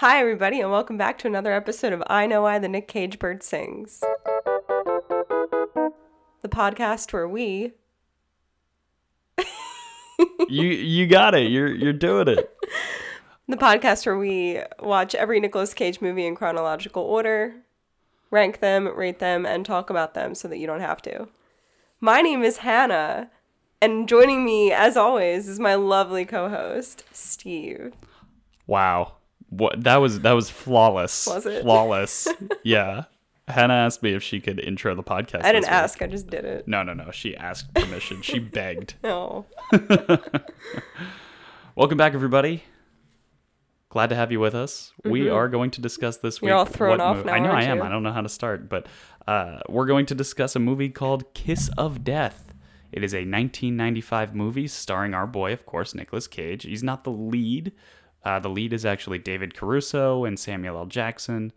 Hi, everybody, and welcome back to another episode of I Know Why the Nick Cage Bird Sings. The podcast where we. you you got it. You're you're doing it. The podcast where we watch every Nicolas Cage movie in chronological order, rank them, rate them, and talk about them so that you don't have to. My name is Hannah, and joining me, as always, is my lovely co host, Steve. Wow. What that was that was flawless. Was it? Flawless. yeah. Hannah asked me if she could intro the podcast. I didn't ask, I just did it. No, no, no. She asked permission. she begged. No. Welcome back, everybody. Glad to have you with us. We are going to discuss this week. Mm-hmm. You're all thrown what off now, I know I am. you? I don't know how to start, but uh, we're going to discuss a movie called Kiss of Death. It is a 1995 movie starring our boy, of course, Nicolas Cage. He's not the lead. Uh, the lead is actually David Caruso and Samuel L. Jackson,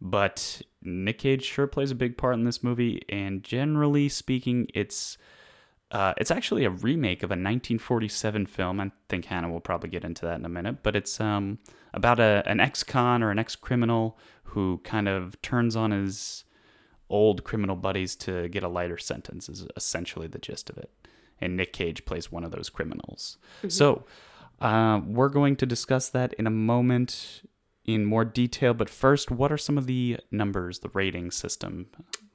but Nick Cage sure plays a big part in this movie. And generally speaking, it's uh, it's actually a remake of a 1947 film. I think Hannah will probably get into that in a minute, but it's um, about a, an ex-con or an ex-criminal who kind of turns on his old criminal buddies to get a lighter sentence. Is essentially the gist of it. And Nick Cage plays one of those criminals. So uh, we're going to discuss that in a moment in more detail. But first, what are some of the numbers, the rating system?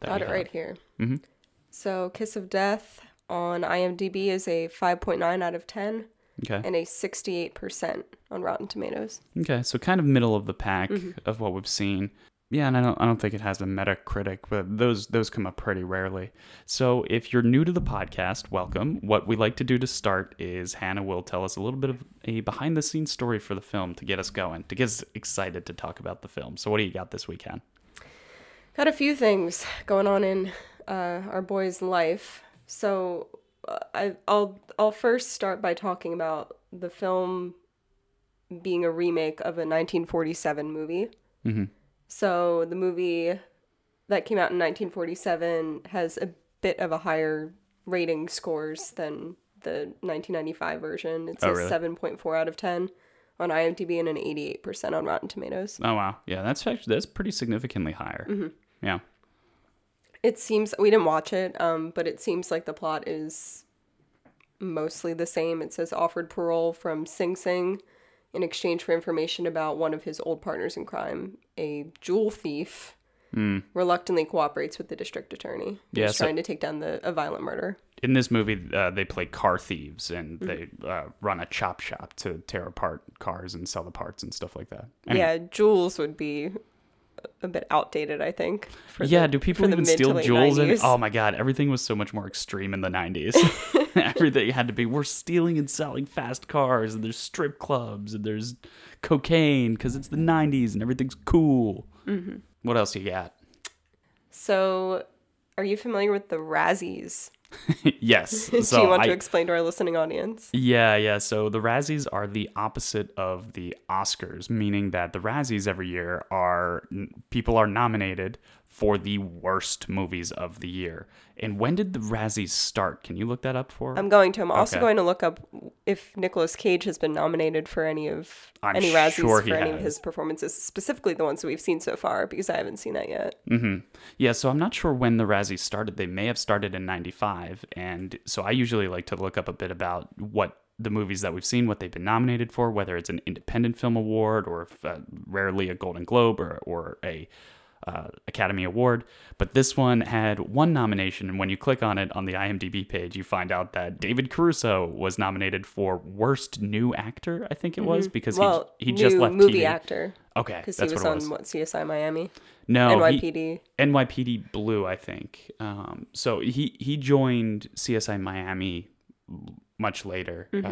That Got it have? right here. Mhm. So, Kiss of Death on IMDb is a 5.9 out of 10 Okay. and a 68% on Rotten Tomatoes. Okay, so kind of middle of the pack of what we've seen. Yeah, and I don't I don't think it has a Metacritic, but those those come up pretty rarely. So if you're new to the podcast, welcome. What we like to do to start is Hannah will tell us a little bit of a behind the scenes story for the film to get us going, to get us excited to talk about the film. So what do you got this weekend? Got a few things going on in uh, our boy's life. So, uh, I, I'll I'll first start by talking about the film being a remake of a 1947 movie. Mm-hmm. So the movie that came out in 1947 has a bit of a higher rating scores than the 1995 version. It's Oh, a really? 7.4 out of 10 on IMDb and an 88% on Rotten Tomatoes. Oh wow, yeah, that's actually that's pretty significantly higher. Yeah. It seems we didn't watch it, um, but it seems like the plot is mostly the same. It says offered parole from Sing Sing in exchange for information about one of his old partners in crime, a jewel thief. Reluctantly cooperates with the district attorney. Yeah, so- trying to take down the a violent murder. in this movie, uh, they play car thieves and they uh, run a chop shop to tear apart cars and sell the parts and stuff like that. Anyway. Yeah, jewels would be a bit outdated, I think. for yeah, the- do people even steal jewels? In, 90s. oh my god, everything was so much more extreme in the 90s. everything had to be we're stealing and selling fast cars and there's strip clubs and there's cocaine because it's the 90s and everything's cool. Mm-hmm. What else you got? So, are you familiar with the Razzies? yes. Do So you want I, to explain to our listening audience? Yeah, yeah. So the Razzies are the opposite of the Oscars, meaning that the Razzies every year are people are nominated for the worst movies of the year. And when did the Razzies start? Can you look that up for? I'm going to. I'm also Okay. going to look up if Nicolas Cage has been nominated for any of I'm any Razzies sure for any of his performances, specifically the ones that we've seen so far, because I haven't seen that yet. Mm-hmm. Yeah, so I'm not sure when the Razzies started. They may have started in '95, and so I usually like to look up a bit about what the movies that we've seen, what they've been nominated for, whether it's an Independent Film Award or if, uh, rarely a Golden Globe or or a uh, Academy Award. But this one had one nomination, and when you click on it on the IMDb page, you find out that David Caruso was nominated for Worst New Actor. I think it was because Mm-hmm. Well, he he just left movie TV. actor Okay, because he was what it on was. what CSI Miami, No, he- NYPD. NYPD Blue, I think. Um, so he he joined CSI Miami much later, Mm-hmm.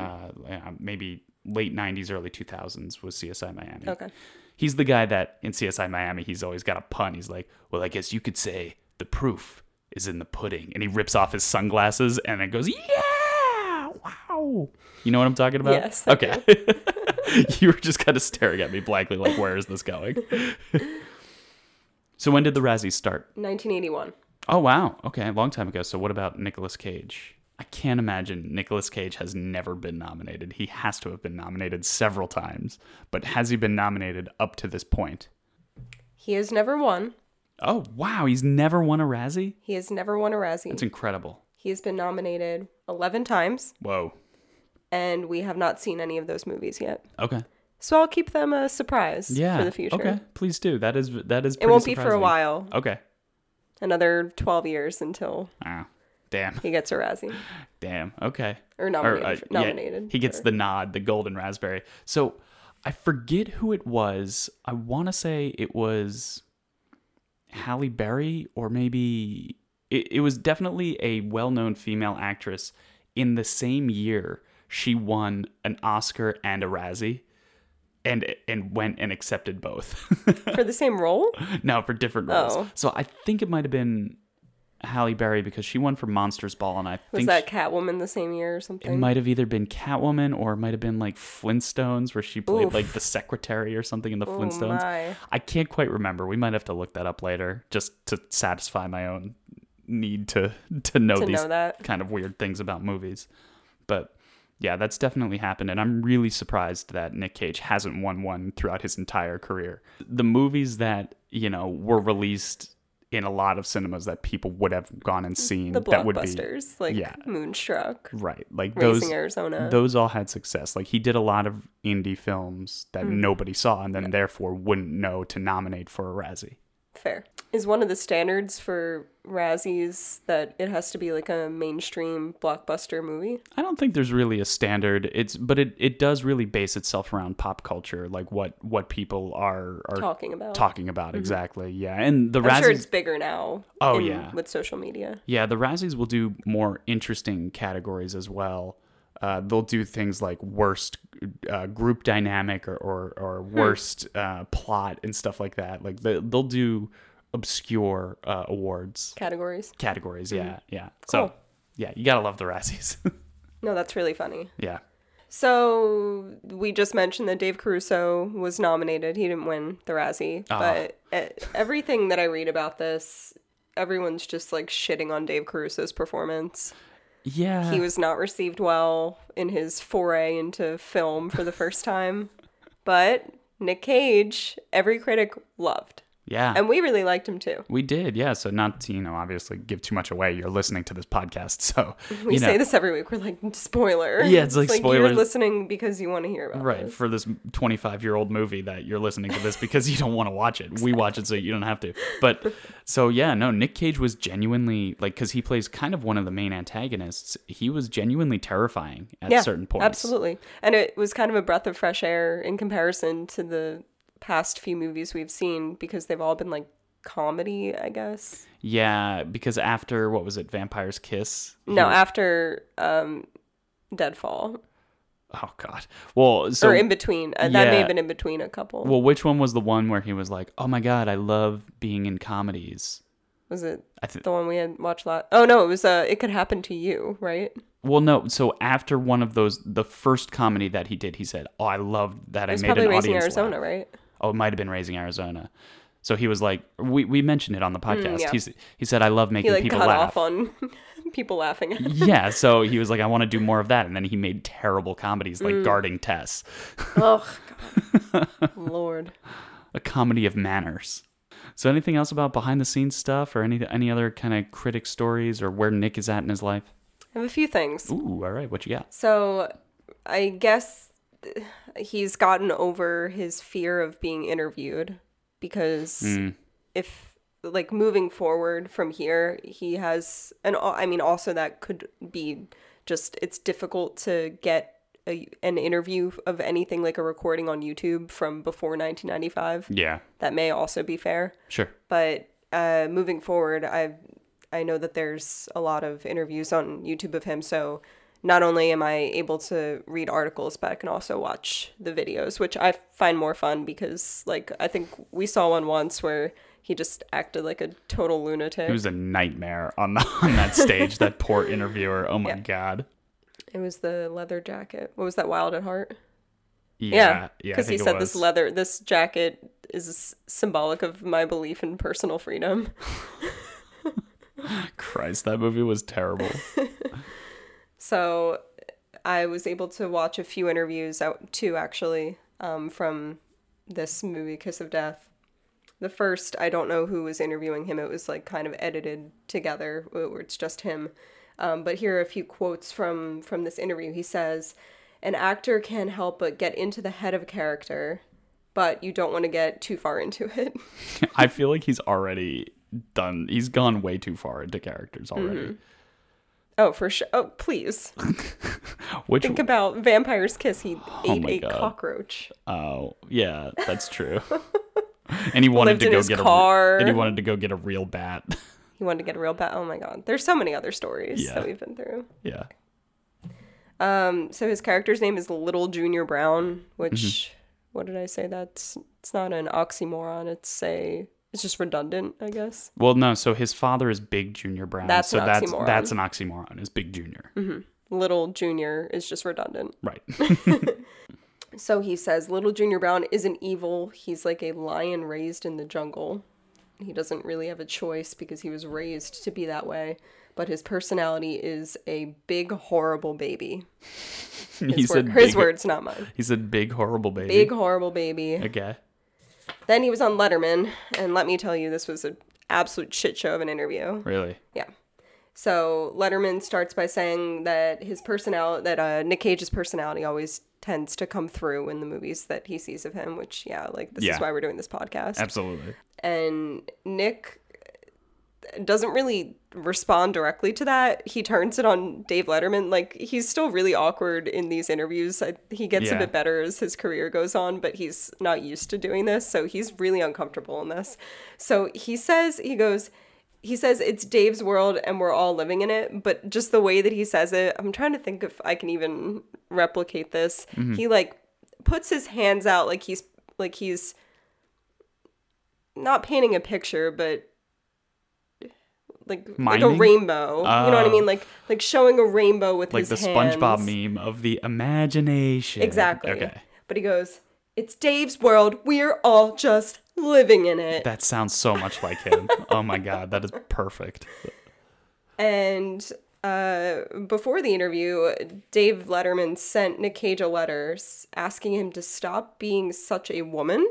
uh, maybe late '90s, early 2000s was CSI Miami. Okay. He's the guy that in CSI Miami, he's always got a pun. He's like, "Well, I guess you could say the proof is in the pudding," and he rips off his sunglasses and it goes, "Yeah, wow." You know what I'm talking about? Yes, I Okay. you were just kind of staring at me blankly, like, "Where is this going?" so when did the Razzies start? 1981. Oh wow, okay, a long time ago. So what about Nicolas Cage? I can't imagine Nicolas Cage has never been nominated. He has to have been nominated several times, but has he been nominated up to this point? He has never won. Oh, wow, he's never won a Razzie? He has never won a Razzie. That's incredible. he has been nominated 11 times, Whoa. and we have not seen any of those movies yet. Okay. So I'll keep them a surprise Yeah. for the future. Okay, please do. That is that is It won't be for a while. Okay. Another 12 years until Ah, damn. he gets a Razzie. Damn. Okay. Or Or, nominated. uh, for- yeah, nominated. he gets for- the nod, the golden raspberry. So I forget who it was. I want to say it was Halle Berry, or maybe it, it was definitely a well-known female actress. In the same year, she won an Oscar and a Razzie, and and went and accepted both. for the same role? no, for different roles. Oh. So I think it might have been Halle Berry because she won for Monsters Ball, and I Was that Catwoman the same year or something. it might have either been Catwoman or it might have been like Flintstones, where she played Oof. like the secretary or something in the Oh Flintstones. my. I can't quite remember. We might have to look that up later, just to satisfy my own need to to know To these know that. kind of weird things about movies. But yeah, that's definitely happened, and I'm really surprised that Nick Cage hasn't won one throughout his entire career. The movies that you know were released in a lot of cinemas that people would have gone and seen The that would be blockbusters, like yeah. Moonstruck, right, like those Arizona. those all had success. Like he did a lot of indie films that Hmm. nobody saw and then therefore wouldn't know to nominate for a Razzie. Fair. Is one of the standards for Razzies that it has to be like a mainstream blockbuster movie? I don't think there's really a standard. It's but it, it does really base itself around pop culture, like what what people are are Talking about. talking about exactly. Yeah, and the Mm-hmm. I'm Razzies. sure it's bigger now. Oh, in- yeah. With social media. Yeah, the Razzies will do more interesting categories as well. Uh, they'll do things like worst uh, group dynamic or or, or Hmm. worst uh, plot and stuff like that. Like they, they'll do obscure uh, awards Categories. categories. Yeah, yeah. Hmm. Cool. So yeah, you gotta love the Razzies. No, that's really funny. yeah. So we just mentioned that Dave Caruso was nominated. He didn't win the Razzie, Ah. but everything that I read about this, everyone's just like shitting on Dave Caruso's performance. Yeah. He was not received well in his foray into film for the first time, but Nick Cage, every critic loved, yeah. and we really liked him too. we did, yeah. So not to, you know, obviously give too much away. You're listening to this podcast, so We you know, say this every week. We're like spoiler. Yeah, it's like You're listening because you want to hear about right this. for this 25 year old movie that you're listening to this because you don't want to watch it we watch it so you don't have to but so yeah no nick cage was genuinely like because he plays kind of one of the main antagonists he was genuinely terrifying at yeah, certain points Absolutely. And it was kind of a breath of fresh air in comparison to the past few movies we've seen because they've all been like comedy, I guess. yeah because after what was it vampire's kiss No, was- after um Deadfall. oh god well so or in between. Uh, that may have been in between a couple. well which one was the one where he was like oh my god i love being in comedies was it i think the one we had watched last? Oh no, it was uh It Could Happen to You, right? Well, no. So after one of those, the first comedy that he did, he said, "Oh, I loved that It was I made probably an Raising audience Arizona, laugh." right? Oh, it might have been Raising Arizona. So he was like, we, we mentioned it on the podcast. Mm, yeah. He's, he said, "I love He making like people cut laugh." off on people laughing at yeah. So he was like, "I want to do more of that," and then he made terrible comedies Mm. like Guarding Tess, Oh God. Lord. a comedy of manners. So anything else about behind the scenes stuff, or any any other kind of critic stories, or where Nick is at in his life? I have a few things. Ooh, all right. What you got? So, I guess he's gotten over his fear of being interviewed because Mm. if like moving forward from here, he has and I mean also that could be just it's difficult to get a, an interview of anything like a recording on YouTube from before 1995. Yeah. That may also be fair Sure. but uh, moving forward, I I know that there's a lot of interviews on YouTube of him, so not only am I able to read articles, but I can also watch the videos, which I find more fun because, like, I think we saw one once where he just acted like a total lunatic. It was a nightmare on the on that stage. that poor interviewer. Oh my Yeah. god. It was the leather jacket. What was that? Wild at Heart. Yeah. Yeah, Yeah. because he said this leather, this jacket is symbolic of my belief in personal freedom. Christ, that movie was terrible. So I was able to watch a few interviews out too, actually, um, from this movie, Kiss of Death. The first, I don't know who was interviewing him. It was like kind of edited together, where it's just him. Um, but here are a few quotes from from this interview. He says, "An actor can't help but get into the head of a character, but you don't want to get too far into it." I feel like he's already done. He's gone way too far into characters already. Oh, for sure. Oh, please Which think about Vampire's Kiss. He ate a God. cockroach. Oh, yeah, that's true. and he wanted to go get car. a and he wanted to go get a real bat. He wanted to get a real bat. Oh my god. There's so many other stories Yeah. that we've been through. yeah. Um, so his character's name is Little Junior Brown, which Mm-hmm. what did I say? That's it's not an oxymoron. It's a it's just redundant, I guess. Well, no. So his father is Big Junior Brown. That's so an that's oxymoron. that's an oxymoron. Is Big Junior mm-hmm. Little Junior is just redundant. right? So he says Little Junior Brown isn't evil. He's like a lion raised in the jungle. He doesn't really have a choice because he was raised to be that way. But his personality is a big horrible baby. he His, said his big, words, not mine. He said big horrible baby. Big horrible baby. Okay. Then he was on Letterman, and let me tell you, this was an absolute shit show of an interview. Really? Yeah. So Letterman starts by saying that his personality, that uh, Nick Cage's personality always tends to come through in the movies that he sees of him. Which, yeah, like this Yeah. is why we're doing this podcast. Absolutely. And Nick doesn't really respond directly to that. He turns it on Dave Letterman. Like he's still really awkward in these interviews. I, he gets Yeah. a bit better as his career goes on, but he's not used to doing this, so he's really uncomfortable in this. So he says he goes he says it's Dave's world and we're all living in it, but just the way that he says it, I'm trying to think if I can even replicate this. Mm-hmm. He like puts his hands out like he's like he's not painting a picture, but like like a rainbow. you know what I Oh. mean? Like like showing a rainbow with Like his the hands. SpongeBob meme of the imagination. Exactly. Okay. But he goes, "It's Dave's world. We're all just living in it." That sounds so much like him. oh my god, that is perfect. And uh, before the interview, Dave Letterman sent Nick Cage a letter asking him to stop being such a woman.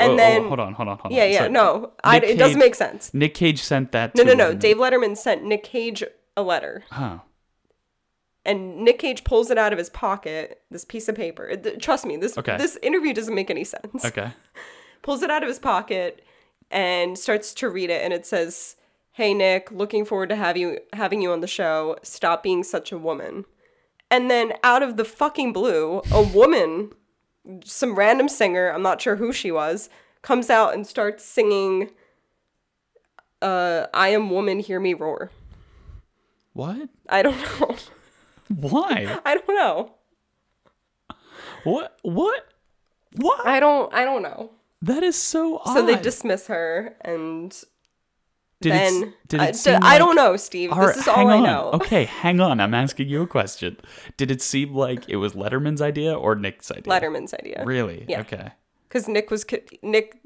Oh, then- hold on, hold on, hold on. Yeah, yeah, So, no, I, it doesn't make sense. Nick Cage sent that. No, to no, no. him. Dave Letterman sent Nick Cage a letter, Huh. and Nick Cage pulls it out of his pocket. This piece of paper. It- trust me, this Okay. this interview doesn't make any sense. Okay. pulls it out of his pocket and starts to read it and it says hey nick looking forward to have you having you on the show stop being such a woman and then out of the fucking blue a woman some random singer i'm not sure who she was comes out and starts singing uh i am woman hear me roar What? i don't know Why? i don't know What? What? What? i don't i don't know That is so odd. so they dismiss her and did then it, did I, it seem I like- don't know, Steve. All this right, is all hang I know. Okay, hang on. I'm asking you a question. Did it seem like it was Letterman's idea or Nick's idea? Letterman's idea. Really? Yeah. Okay. Because Nick was Nick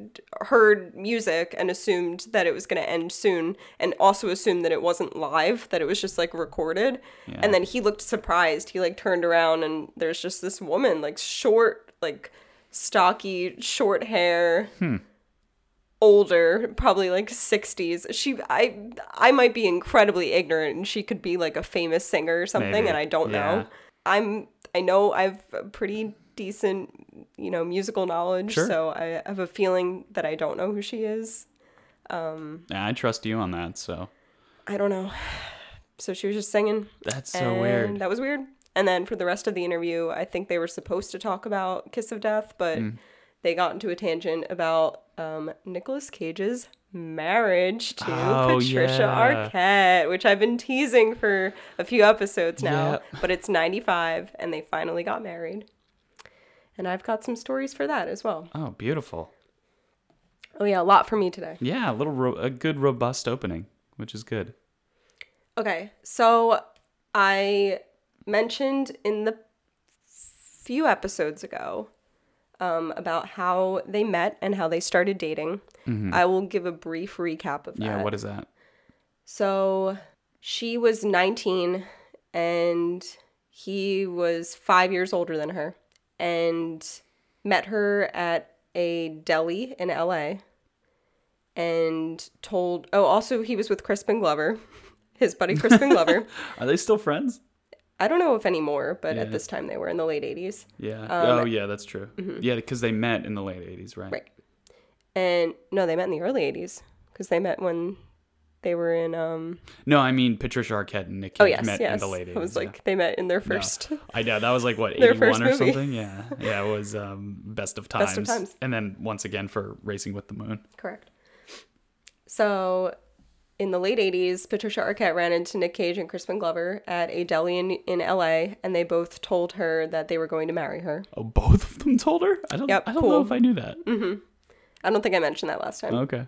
heard music and assumed that it was going to end soon, and also assumed that it wasn't live, that it was just like recorded. Yeah. And then he looked surprised. He like turned around and there's just this woman, like short, like stocky, short hair. Hmm. Older, probably like 60s. She I I might be incredibly ignorant and she could be like a famous singer or something Maybe. and I don't Yeah. know. I'm I know I've a pretty decent, you know, musical knowledge, Sure. so I have a feeling that I don't know who she is. Um Yeah, I trust you on that. So I don't know. So she was just singing. that's so weird. That was weird. And then for the rest of the interview, I think they were supposed to talk about Kiss of Death, but Mm. they got into a tangent about um, Nicolas Cage's marriage to Oh, Patricia yeah. Arquette, which I've been teasing for a few episodes now. Yep. But it's 95, and they finally got married. And I've got some stories for that as well. Oh, beautiful. Oh, yeah, a lot for me today. Yeah, a little ro- a good robust opening, which is good. Okay, so I mentioned in the few episodes ago um, about how they met and how they started dating. I will give a brief recap of that. Mm-hmm. Yeah, what is that? So she was 19 and he was five years older than her and met her at a deli in LA and told oh also he was with Crispin Glover his buddy Crispin Glover Are they still friends? I don't know if anymore but Yeah. at this time they were in the late 80s Yeah. oh, yeah, that's true. Yeah, because they met in the late 80s, right? Mm-hmm. Right. and no they met in the early 80s because they met when they were in um No, I mean Patricia Arquette and Nick Cage oh yes met yes in the late 80s. it was yeah. like they met in their No. first I know that was like what 81 first or something. Yeah, yeah, it was um, Best of Times. Best of Times. and then once again for Racing with the Moon. Correct. So, in the late 80s, Patricia Arquette ran into Nick Cage and Crispin Glover at a deli in, in LA, and they both told her that they were going to marry her. Oh, both of them told her. I don't. Yep, I don't cool. know if I knew that. I don't think I mentioned that last time. Okay.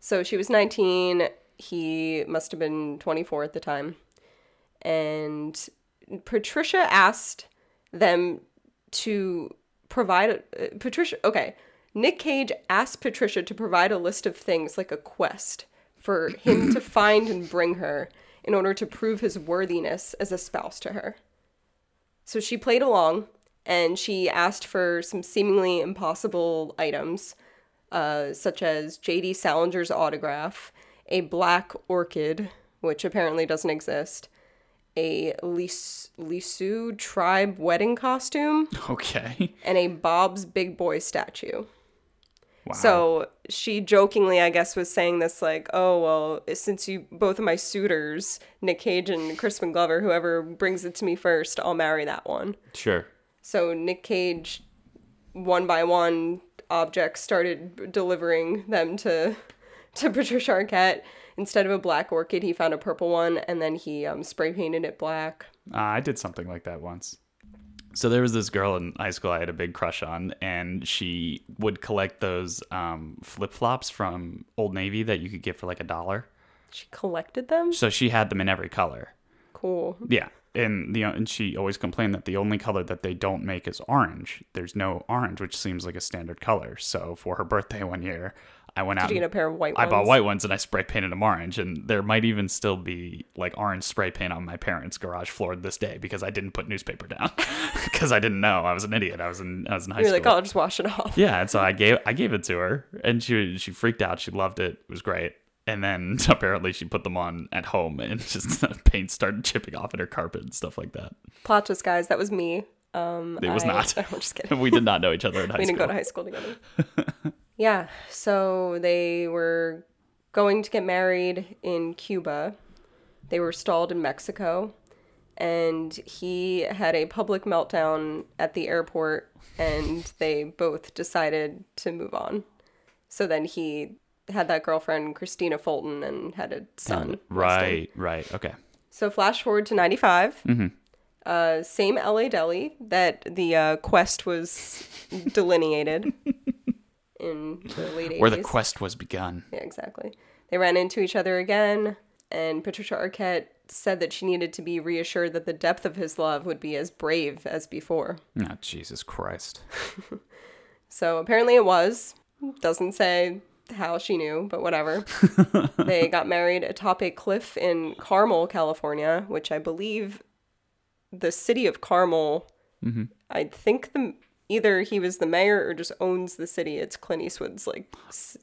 So, she was 19. He must have been 24 at the time. And Patricia asked them to provide uh, Patricia okay Nick Cage asked Patricia to provide a list of things like a quest for him to find and bring her in order to prove his worthiness as a spouse to her. So she played along and she asked for some seemingly impossible items, uh, such as J.D. Salinger's autograph, a black orchid, which apparently doesn't exist, a Lis- Lisu tribe wedding costume, Okay. and a Bob's Big Boy statue. Wow. So she jokingly, I guess, was saying this like, "Oh well, since you both of my suitors, Nick Cage and Crispin Glover, whoever brings it to me first, I'll marry that one." sure. So Nick Cage, one by one, objects started delivering them to to Patricia Arquette. Instead of a black orchid, he found a purple one, and then he um, spray painted it black. Uh, I did something like that once. So there was this girl in high school I had a big crush on, and she would collect those um, flip flops from Old Navy that you could get for like a dollar. She collected them. So she had them in every color. Cool. Yeah, and the and she always complained that the only color that they don't make is orange. There's no orange, which seems like a standard color. So for her birthday one year, I went out. Did you get a pair of white I ones? bought white ones and I spray painted them orange, and there might even still be like orange spray paint on my parents' garage floor this day because I didn't put newspaper down because I didn't know I was an idiot. I was in I was in high You're school. like, oh, I'll just wash it off. Yeah, and so I gave I gave it to her, and she she freaked out. She loved it. It was great. And then apparently she put them on at home, and just the paint started chipping off in her carpet and stuff like that. Plot twist, guys. That was me. Um, It was I- not. I'm just kidding. we did not know each other in high we school. We didn't go to high school together. Yeah. So they were going to get married in Cuba. They were stalled in Mexico. And he had a public meltdown at the airport, and they both decided to move on. So then he had that girlfriend, Christina Fulton, and had a son. right, right, okay. So flash forward to 95. Uh, same LA deli that the uh, quest was delineated in the late 80s. Where the quest was begun. Yeah, exactly. They ran into each other again, and Patricia Arquette said that she needed to be reassured that the depth of his love would be as brave as before. Oh, Jesus Christ. So apparently it was. Doesn't say how she knew, but whatever. they got married atop a cliff in Carmel, California, which I believe the city of Carmel. Mm-hmm. I think the either he was the mayor or just owns the city. It's Clint Eastwood's like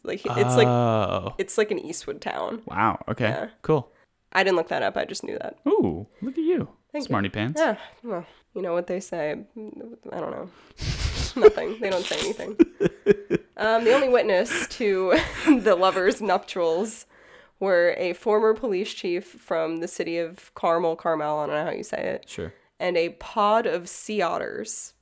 like it's like Oh, it's like an Eastwood town. wow. Okay, Yeah. cool. I didn't look that up. I just knew that. Ooh, look at you, Thank you. smarty pants. Yeah, well, you know what they say. I don't know. Nothing. They don't say anything. Um, the only witness to the lovers' nuptials were a former police chief from the city of Carmel, Carmel, I don't know how you say it, Sure. and a pod of sea otters.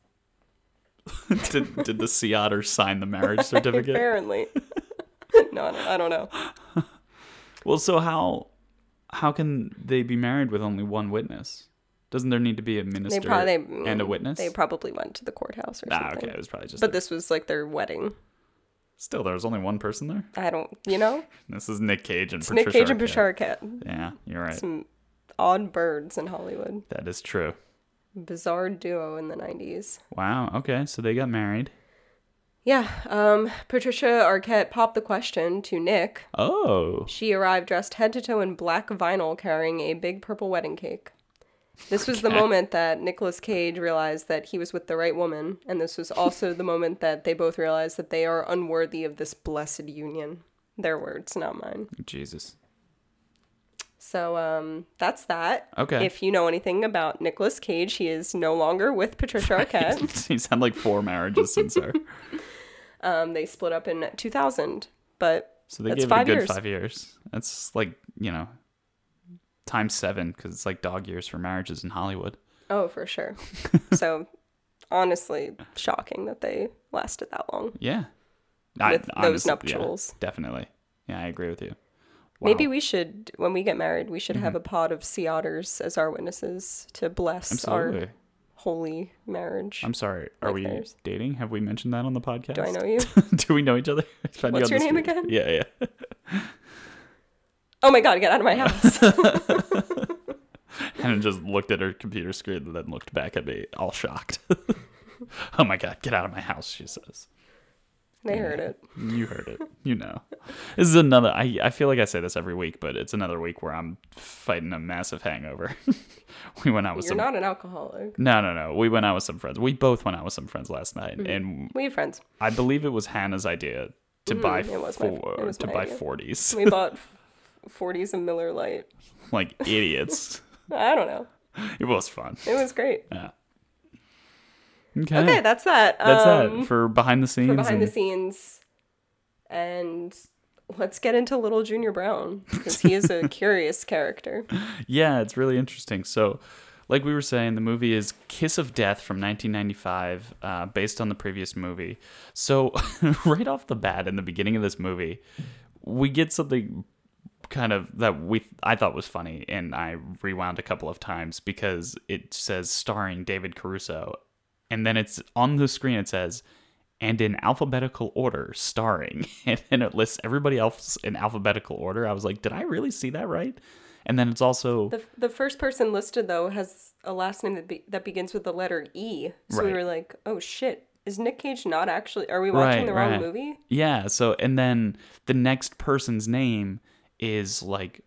did did the sea otter sign the marriage certificate? Apparently. no, I don't, I don't know. Well, so how how can they be married with only one witness? Doesn't there need to be a They minister probably and a witness? They probably went to the courthouse or ah, something. okay, it was probably just. But their- this was like their wedding. still, there was only one person there. I don't, you know, This is Nick Cage and it's Patricia Nick Cage and Arquette. Patricia Arquette. Yeah, you're right. Some odd birds in Hollywood. That is true. Bizarre duo in the 90s. Wow. Okay, so they got married. Yeah, um, Patricia Arquette popped the question to Nick. Oh, She arrived dressed head to toe in black vinyl carrying a big purple wedding cake. This was the moment that Nicolas Cage realized that he was with the right woman, and this was also the moment that they both realized that they are unworthy of this blessed union. Their words, not mine. Jesus. So um, that's that. Okay. If you know anything about Nicolas Cage, he is no longer with Patricia Arquette. He's had like four marriages since her. um, they split up in 2000, but So they That's gave five it a good years. five years. That's like, you know, times seven because it's like dog years for marriages in Hollywood. oh, for sure. so honestly, shocking that they lasted that long. Yeah. With those honestly- yeah, nuptials. definitely. Yeah, I agree with you. Maybe we should, when we get married, we should Mm-hmm. have a pod of sea otters as our witnesses to bless our holy marriage. I'm sorry. Are like we theirs. dating? Have we mentioned that on the podcast? Do I know you? Do we know each other? What's your name street. again? Yeah, yeah. Oh my god, get out of my house. and just looked at her computer screen and then looked back at me, all shocked. oh my god, get out of my house, she says. They heard it. You heard it. You know. This is another I, I feel like I say this every week, but it's another week where I'm fighting a massive hangover. we went out with some friends. You're some not an alcoholic. No, no, no. We went out with some friends. We both went out with some friends last night Mm-hmm. and We have friends. I believe it was Hannah's idea to buy Mm, was my- four, was to buy. 40s. We bought 40s and Miller Lite. like idiots. I don't know. It was fun. It was great. Yeah. Okay. Okay, that's that. That's um, that for behind the scenes. for behind the and- scenes. And let's get into Little Junior Brown because he is a curious character. Yeah, it's really interesting. So, like we were saying, the movie is Kiss of Death from 1995, uh, based on the previous movie. So, right off the bat, in the beginning of this movie, we get something kind of that we I thought was funny, and I rewound a couple of times because it says starring David Caruso, and then it's on the screen. It says. And in alphabetical order, starring, and then it lists everybody else in alphabetical order. I was like, did I really see that right? And then it's also The, the first person listed though has a last name that be, that begins with the letter E. So we were like, "Oh shit, is Nick Cage not actually? Are we watching Right, the wrong right. movie?" Yeah, so and then the next person's name is like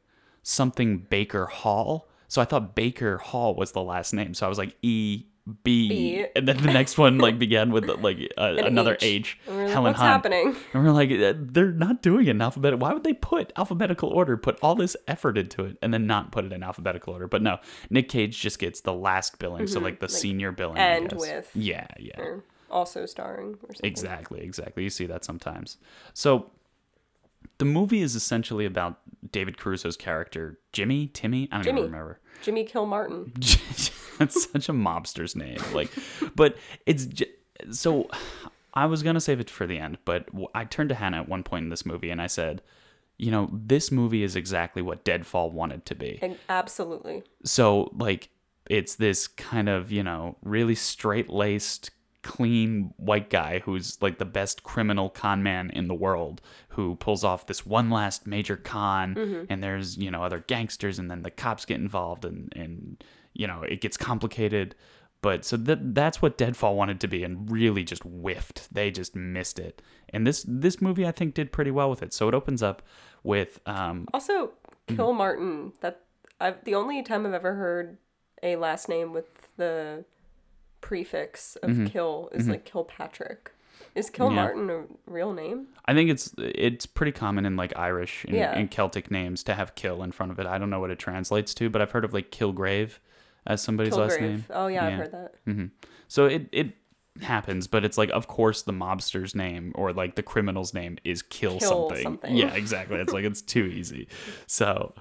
something Baker Hall. So I thought Baker Hall was the last name. So I was like E B, B. and then the next one like began with like uh, another H. And we're like, Helen What's Hunt. happening? And we're like, uh, they're not doing it in alphabetical. Why would they put alphabetical order, put all this effort into it, and then not put it in alphabetical order? But no, Nick Cage just gets the last billing, so like the senior billing. I end with. Yeah, yeah. Also starring or something. Exactly, exactly. You see that sometimes. So the movie is essentially about David Caruso's character, Jimmy, Timmy, I don't Jimmy. even remember. Jimmy Kilmartin. That's such a mobster's name. Like, but it's j- so. I was gonna save it for the end, but I turned to Hannah at one point in this movie and I said, "You know, this movie is exactly what Deadfall wanted to be." And absolutely. so like it's this kind of you know really straight laced clean white guy who's like the best criminal con man in the world who pulls off this one last major con mm-hmm. and there's you know other gangsters and then the cops get involved and and you know it gets complicated but so that that's what Deadfall wanted to be and really just whiffed they just missed it and this this movie I think did pretty well with it so it opens up with um Also, Kill Martin. That I've the only time I've ever heard a last name with the prefix of Mm-hmm. Kill is like Kilpatrick. Is Kilmartin a real name? I think it's it's pretty common in like Irish and, Yeah. and Celtic names to have kill in front of it. I don't know what it translates to, but I've heard of like Kilgrave as somebody's last name. Oh yeah, I've heard that. hmm So it it happens, but it's like of course the mobster's name or like the criminal's name is kill, Kill something. something. Yeah, exactly. It's like it's too easy. So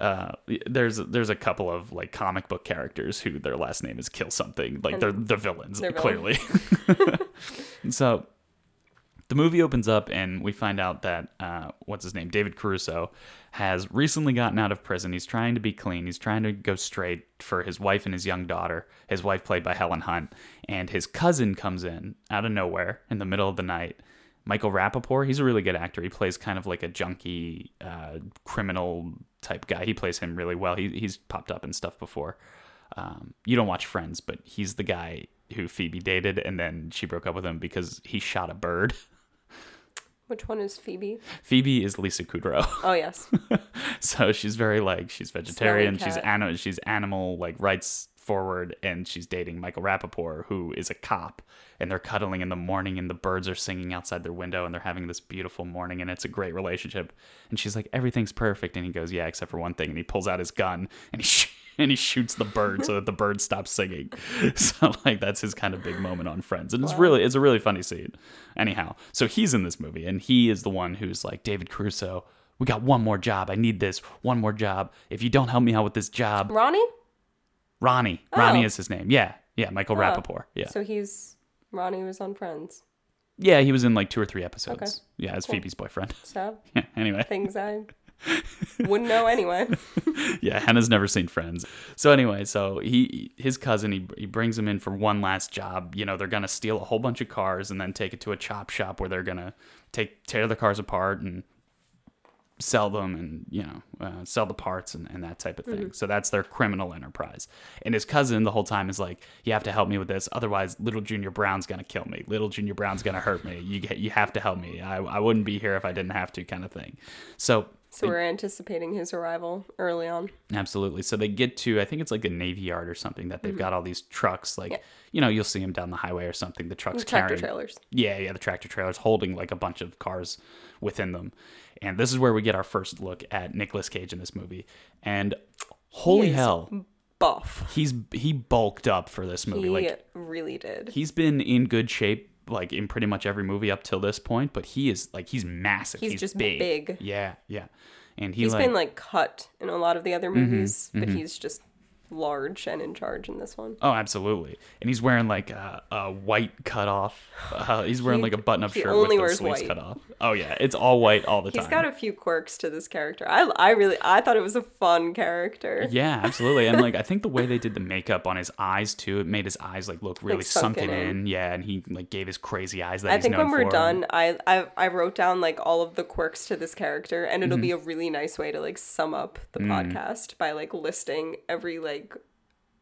uh, there's there's a couple of like comic book characters who their last name is kill something. Like they're the villains, They're clearly. so the movie opens up and we find out that uh, what's his name? David caruso has recently gotten out of prison. He's trying to be clean. He's trying to go straight for his wife and his young daughter his wife played by helen hunt. And his cousin comes in out of nowhere in the middle of the night. Michael rappaport he's a really good actor. He plays kind of like a junkie uh, criminal type guy. He plays him really well. He, he's popped up and stuff before. Um, you don't watch friends but he's the guy who phoebe dated and then she broke up with him because he shot a bird Which one is Phoebe? Phoebe is Lisa Kudrow. Oh yes. so she's very like she's vegetarian. She's animal. She's animal like rights forward, and she's dating Michael Rappaport, who is a cop. And they're cuddling in the morning, and the birds are singing outside their window, and they're having this beautiful morning, and it's a great relationship. And she's like, everything's perfect, and he goes, yeah, except for one thing, and he pulls out his gun, and he. And he shoots the bird so that the bird stops singing. So like that's his kind of big moment on Friends, and it's really it's a really funny scene. Anyhow, so he's in this movie, and he is the one who's like David Caruso. We got one more job. I need this one more job. If you don't help me out with this job, Ronnie? Ronnie. Ronnie oh. is his name. Yeah, yeah. Michael oh. Rappaport. Yeah, So he's Ronnie was on Friends. yeah. He was in like two or three episodes. Yeah, as Phoebe's boyfriend. So Yeah. Anyway. things I wouldn't know anyway. yeah, Hannah's never seen Friends. So anyway, so he his cousin he he brings him in for one last job. You know, they're gonna steal a whole bunch of cars and then take it to a chop shop where they're gonna take tear the cars apart and sell them and you know uh, sell the parts and, and that type of thing. So that's their criminal enterprise. And his cousin the whole time is like, you have to help me with this, otherwise little Junior Brown's gonna kill me. Little Junior Brown's gonna hurt me. You get you have to help me. I I wouldn't be here if I didn't have to, kind of thing. So So we're anticipating his arrival early on. Absolutely. So they get to, I think it's like a Navy Yard or something that they've mm-hmm. got all these trucks. Like, you know, you'll see them down the highway or something. The trucks Tractor carrying, trailers. Yeah, yeah, the tractor trailers holding like a bunch of cars within them. And this is where we get our first look at Nicolas Cage in this movie. And holy hell, Buff. he's he bulked up for this movie. He like really did. he's been in good shape like in pretty much every movie up till this point, but he is like he's massive. He's just big. big. Yeah, yeah. And he He's like Mm-hmm, been like cut in a lot of the other movies, but he's just large and in charge in this one. Oh, absolutely. And he's wearing like a, a white cutoff. Uh, he's wearing He- like a button-up shirt only with the wears sleeves white. cut off. Oh yeah, it's all white all the He's time. He's got a few quirks to this character. I, I really I thought it was a fun character. yeah, absolutely. And like I think the way they did the makeup on his eyes too, it made his eyes like look really sunken, sunken in. in. Yeah, and he like gave his crazy eyes that I think when we're for. done, I, I I wrote down like all of the quirks to this character, and it'll Mm-hmm. be a really nice way to like sum up the Mm. podcast by like listing every like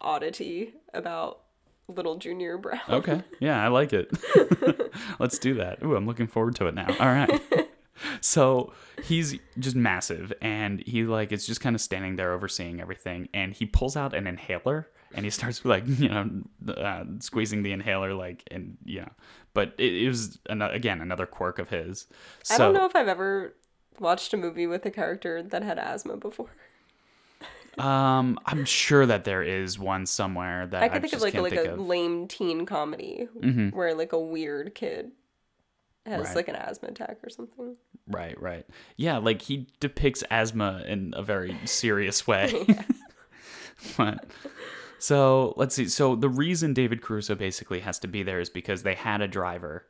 oddity about little Junior Brown. Okay. Yeah, I like it. Let's do that. Ooh, I'm looking forward to it now. All right. so he's just massive and he like is just kind of standing there overseeing everything and he pulls out an inhaler and he starts like you know uh, squeezing the inhaler like and you know but it, it was an- again another quirk of his so I don't know if I've ever watched a movie with a character that had asthma before. Um i'm sure that there is one somewhere that I i, can think of like a, can't like think a of. Mm-hmm. lame teen comedy where like a weird kid has Right. like an asthma attack or something. Right, right. Yeah, like he depicts asthma in a very serious way. but so let's see. So the reason David Caruso basically has to be there is because they had a driver,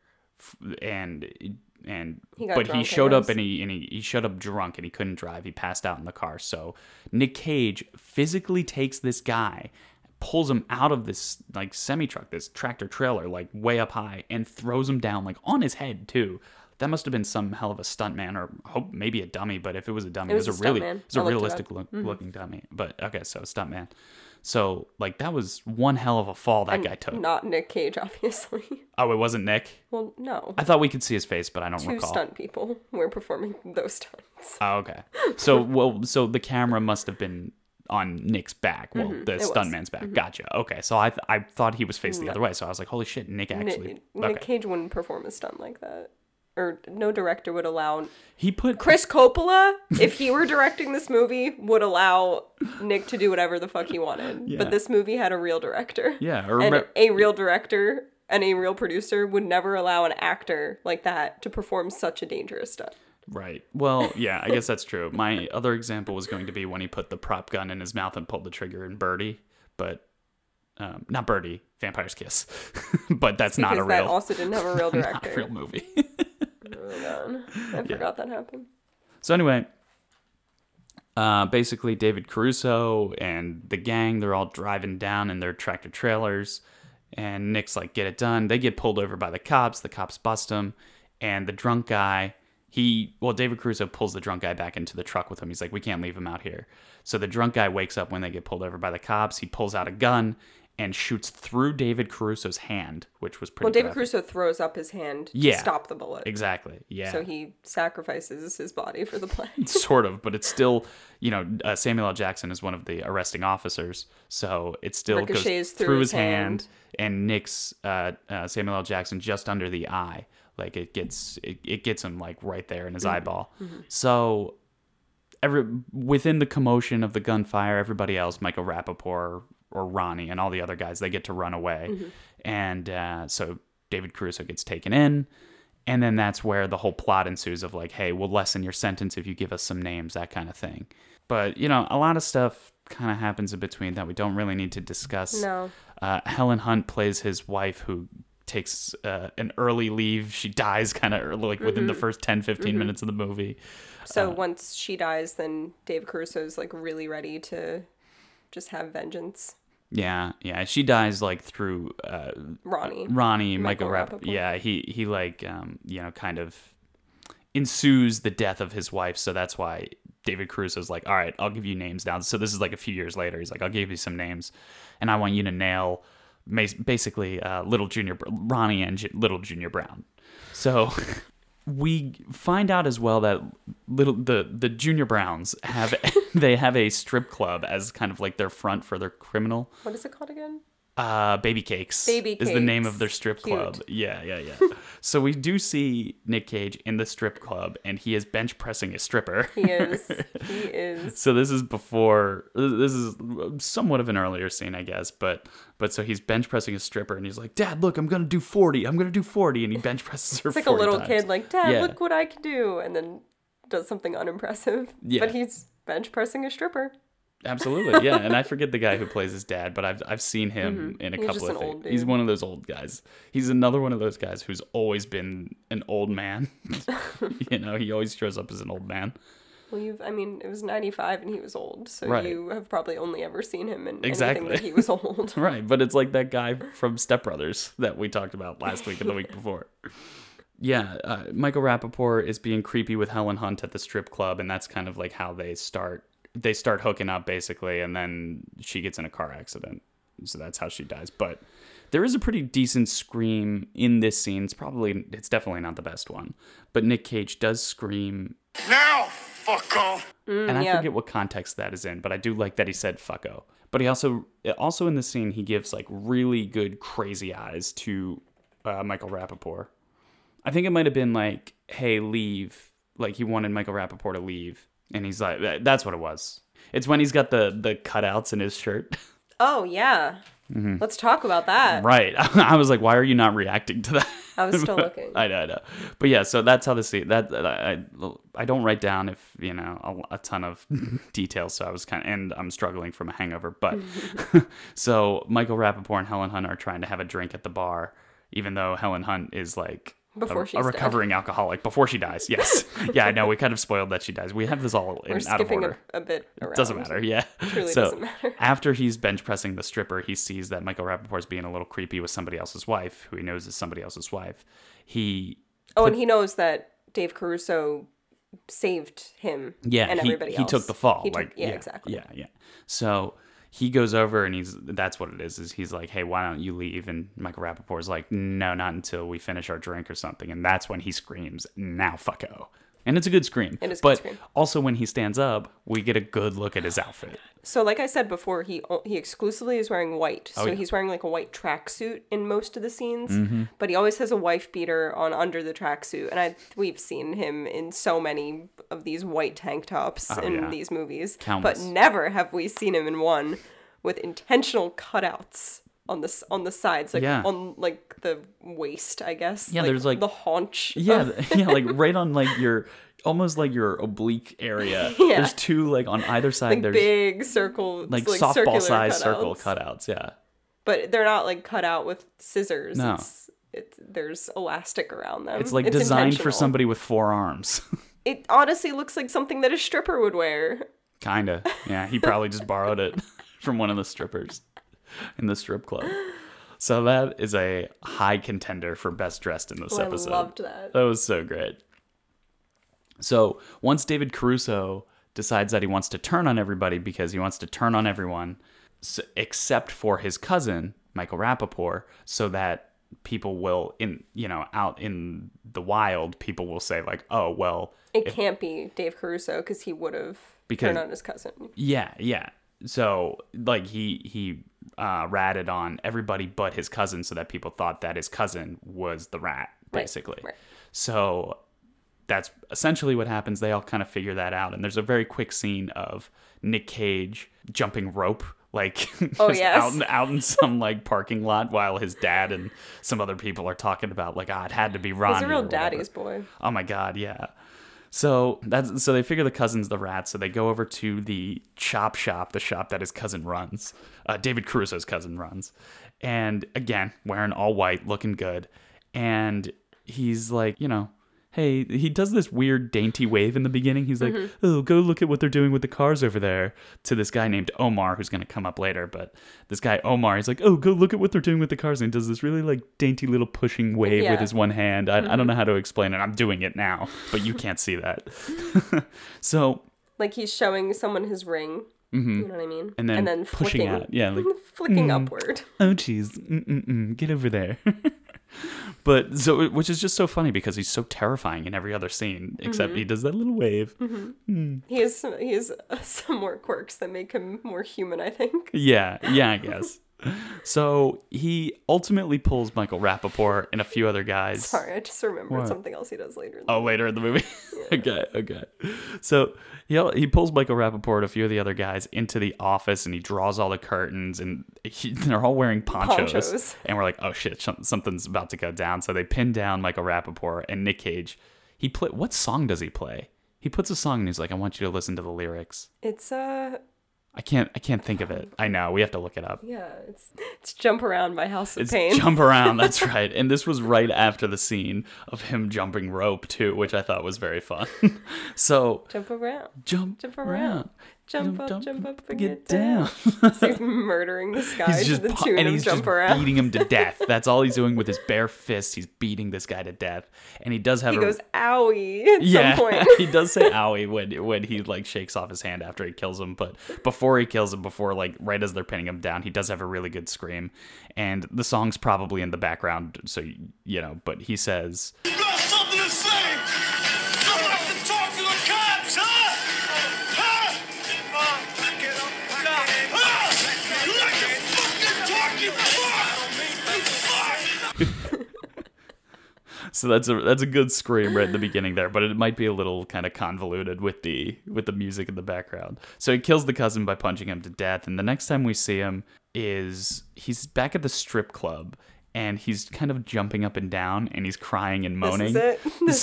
and and He but he showed up and he and he, he showed up drunk and he couldn't drive. He passed out in the car. So Nick Cage physically takes this guy. Pulls him out of this like semi truck, this tractor trailer, like way up high, and throws him down like on his head too. That must have been some hell of a stunt man, or hope maybe a dummy. But if it was a dummy, it was was, a really, stuntman. it was a I it realistic look, mm-hmm. looking dummy. But okay, so stunt man. So like that was one hell of a fall that guy took. Not Nick Cage, obviously. Oh, it wasn't Nick. well, no. I thought we could see his face, but I don't Two recall. stunt people were performing those stunts. Oh, okay. So well, so the camera must have been on Nick's back. Well, the Mm-hmm. was. stuntman's back. Gotcha. Okay, so I th- I thought he was faced the other way. So I was like, holy shit, Nick actually. Nick, Nick. Cage wouldn't perform a stunt like that. Or no director would allow He put Chris Coppola, if he were directing this movie, would allow Nick to do whatever the fuck he wanted. Yeah. But this movie had a real director. Yeah, And a real director and a real producer would never allow an actor like that to perform such a dangerous stunt. Right. Well, yeah, I guess that's true. My other example was going to be when he put the prop gun in his mouth and pulled the trigger in Birdy, but um, not Birdy, Vampire's Kiss. but that's not a Because that real, also didn't have a real not a director. real movie. Oh, God. I forgot that happened. so anyway, uh, basically David Caruso and the gang, they're all driving down in their tractor trailers, and Nick's like, "Get it done." They get pulled over by the cops. The cops bust him, and the drunk guy. He well, David Caruso pulls the drunk guy back into the truck with him. He's like, "We can't leave him out here." So the drunk guy wakes up when they get pulled over by the cops. He pulls out a gun and shoots through David Caruso's hand, which was pretty. Well, David graphic. Caruso throws up his hand to Yeah. stop the bullet. Exactly. Yeah. So he sacrifices his body for the play. sort of, but it's still, you know, uh, Samuel L. Jackson is one of the arresting officers, so it still Ricochets goes through through his his hand, and nicks uh, uh, Samuel L. Jackson just under the eye. Like it gets it, it gets him like right there in his eyeball. So every within the commotion of the gunfire, everybody else, Michael Rappaport or Ronnie and all the other guys, they get to run away, and uh, so David Caruso gets taken in. And then that's where the whole plot ensues of like, hey, we'll lessen your sentence if you give us some names, that kind of thing. But, you know, a lot of stuff kind of happens in between that we don't really need to discuss. No. Uh, Helen Hunt plays his wife who takes uh, an early leave. She dies kind of like within the first 10, 15 minutes of the movie. So once she dies, then David Caruso's like really ready to just have vengeance. Yeah, yeah. She dies like through uh, Ronnie. Ronnie, Michael Michael, Rapp. Yeah, he he like um, you know kind of ensues the death of his wife, so that's why David Caruso's like, all right, I'll give you names now. So this is like a few years later. He's like, I'll give you some names, and I want you to nail basically uh, Little Junior Ronnie and J- Little Junior Brown. So. We find out as well that little the the Junior Browns have they have a strip club as kind of like their front for their criminal What is it called again? Uh, Baby Cakes Baby is the name of their strip Cute. club. Yeah, yeah, yeah. so we do see Nick Cage in the strip club, and he is bench pressing a stripper. He is. he is. so this is before. This is somewhat of an earlier scene, I guess. But but so he's bench pressing a stripper, and he's like, "Dad, look, I'm gonna do 40. I'm gonna do 40," and he bench presses her. It's like a little times. kid, like, Dad, Yeah. look what I can do, and then does something unimpressive. Yeah. But he's bench pressing a stripper. Absolutely, yeah. And I forget the guy who plays his dad, but I've I've seen him in a Mm-hmm. He's couple of things. He's one of those old guys. He's another one of those guys who's always been an old man. you know, he always shows up as an old man. Well, you've, I mean, it was 95 and he was old, so Right. you have probably only ever seen him in Exactly. that he was old. Right, but it's like that guy from Step Brothers that we talked about last week and the week before. Yeah, uh, Michael Rapaport is being creepy with Helen Hunt at the strip club, and that's kind of like how they start. They start hooking up basically, and then she gets in a car accident, so that's how she dies. But there is a pretty decent scream in this scene. It's probably, it's definitely not the best one, but Nick Cage does scream Now, fucko. and I yeah. forget what context that is in, but I do like that he said "fucko." But he also, also in the scene, he gives like really good crazy eyes to uh, Michael Rapaport. I think it might have been like, "Hey, leave!" Like he wanted Michael Rapaport to leave, and he's like, "That's what it was." It's when he's got the the cutouts in his shirt. Oh, yeah. Let's talk about that. Mm-hmm. right. I was like, "Why are you not reacting to that?" I was still looking. I know, I know. But yeah, so that's how the scene. That, that I, I don't write down if you know a, a ton of details. So I was kind of, and I'm struggling from a hangover. But so Michael Rapaport and Helen Hunt are trying to have a drink at the bar, even though Helen Hunt is like. Before a, she's a dead. recovering alcoholic before she dies. Yes, yeah, I know. We kind of spoiled that she dies. We have this all in, We're out of order. a, a bit around. Doesn't matter, yeah. Truly so doesn't matter. after he's bench pressing the stripper, he sees that Michael Rapaport's being a little creepy with somebody else's wife, who he knows is somebody else's wife. He Oh, and he knows that Dave Caruso saved him yeah, and he, everybody he took the fall. Took- like yeah, exactly. Yeah, yeah. So he goes over and he's that's what it is. Is he's like, hey, why don't you leave? And Michael Rapaport's like, no, not until we finish our drink or something. And that's when he screams, now fucko. And it's a good scream. It is but scream. also when he stands up, we get a good look at his outfit. So, like I said before, he he exclusively is wearing white. So Oh, yeah. he's wearing like a white tracksuit in most of the scenes, Mm-hmm. but he always has a wife beater on under the tracksuit. And I we've seen him in so many of these white tank tops in Oh, yeah. these movies, Countless. but never have we seen him in one with intentional cutouts on the on the sides, like Yeah. on like the waist, I guess. Yeah, there's, like- the haunch. Yeah, yeah, like right on like your almost like your oblique area. Yeah. There's two like on either side. like there's big circle, like, circular softball size circle cutouts. cutouts. Yeah. but they're not like cut out with scissors. No. It's, it's there's elastic around them. It's like designed for somebody with four arms. It honestly looks like something that a stripper would wear. Kinda. Yeah, he probably just borrowed it from one of the strippers in the strip club. So that is a high contender for best dressed in this Oh, I episode. loved that. That was so great. So once David Caruso decides that he wants to turn on everybody because he wants to turn on everyone, except for his cousin Michael Rapaport, so that people will in you know out in the wild, people will say like, oh well, It can't be Dave Caruso because he would have turned on his cousin. Yeah, yeah. So like he he uh, ratted on everybody but his cousin, so that people thought that his cousin was the rat, basically. right. So that's essentially what happens. They all kind of figure that out, and there's a very quick scene of Nick Cage jumping rope. Like Oh, yes. out, in, out in some like parking lot while his dad and some other people are talking about like ah it had to be Ronnie. He's a real daddy's boy. Oh my god, yeah. So that's so they figure the cousin's the rat, so they go over to the chop shop, the shop that his cousin runs, uh, David Caruso's cousin runs, and again wearing all white, looking good, and he's like, you know, hey, he does this weird dainty wave in the beginning. He's like, mm-hmm. oh, go look at what they're doing with the cars over there. To this guy named Omar, who's gonna come up later, but this guy Omar, he's like, oh, go look at what they're doing with the cars, and he does this really like dainty little pushing wave Yeah. with his one hand. I, I don't mm-hmm. know how to explain it. I'm doing it now, but you can't see that. so, Like he's showing someone his ring. Mm-hmm. You know what I mean? Mm-hmm. and then, pushing flicking, out. Yeah, like, flicking mm. upward. oh, geez, mm-mm-mm, get over there. but so, which is just so funny because he's so terrifying in every other scene, except mm-hmm. he does that little wave. Mm-hmm. Hmm. He has some, he has some more quirks that make him more human. I think. Yeah, yeah, I guess. So he ultimately pulls Michael Rapaport and a few other guys. Sorry, I just remembered What? something else he does later. In the Oh, later in the movie. okay, okay. So he he pulls Michael Rapaport, a few of the other guys, into the office, and he draws all the curtains, and he, they're all wearing ponchos. Ponchos. And we're like, oh shit, something's about to go down. So they pin down Michael Rapaport and Nick Cage. He play what song does he play? He puts a song and he's like, I want you to listen to the lyrics. It's uh I can't I can't think of it. I know we have to look it up. yeah, it's it's Jump Around my House of It's Pain. jump around. That's right. And this was right after the scene of him jumping rope too, which I thought was very fun. so Jump around. jump, Jump around. around. Jump up, jump up, and get down. down. So he's murdering this guy he's to just the tune and of he's Jump just Around. beating him to death. That's all he's doing with his bare fists. He's beating this guy to death, and he does have He a goes owie at yeah. some point. he does say owie when when he like shakes off his hand after he kills him, but before he kills him, before like right as they're pinning him down, he does have a really good scream, and the song's probably in the background, so you know. But he says. So that's a that's a good scream right at the beginning there, but it might be a little kind of convoluted with the with the music in the background. So he kills the cousin by punching him to death, and the next time we see him is he's back at the strip club and he's kind of jumping up and down and he's crying and moaning. This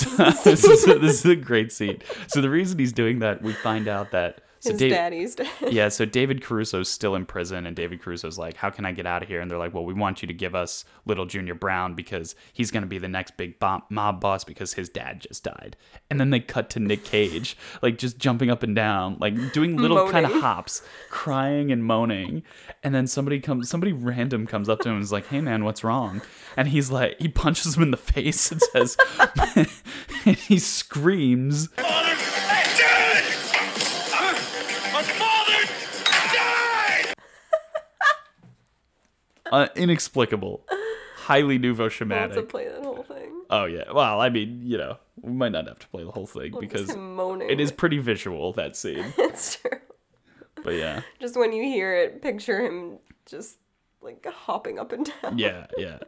is it. This is this is a great scene. So the reason he's doing that, we find out that so His Dave- daddy's dead. yeah, so David Caruso's still in prison, and David Caruso's like, "How can I get out of here?" And they're like, "Well, we want you to give us Little Junior Brown because he's gonna be the next big bomb- mob boss because his dad just died." And then they cut to Nick Cage, like just jumping up and down, like doing little kind of hops, crying and moaning. And then somebody comes, somebody random comes up to him and is like, "Hey, man, what's wrong?" And he's like, he punches him in the face and says, and he screams. Uh, inexplicable, highly nouveau have to play that whole thing. Oh yeah. Well, I mean, you know, we might not have to play the whole thing Just because him moaning. it is pretty visual that scene. It's true. But yeah, Just when you hear it, picture him just like hopping up and down. yeah, yeah.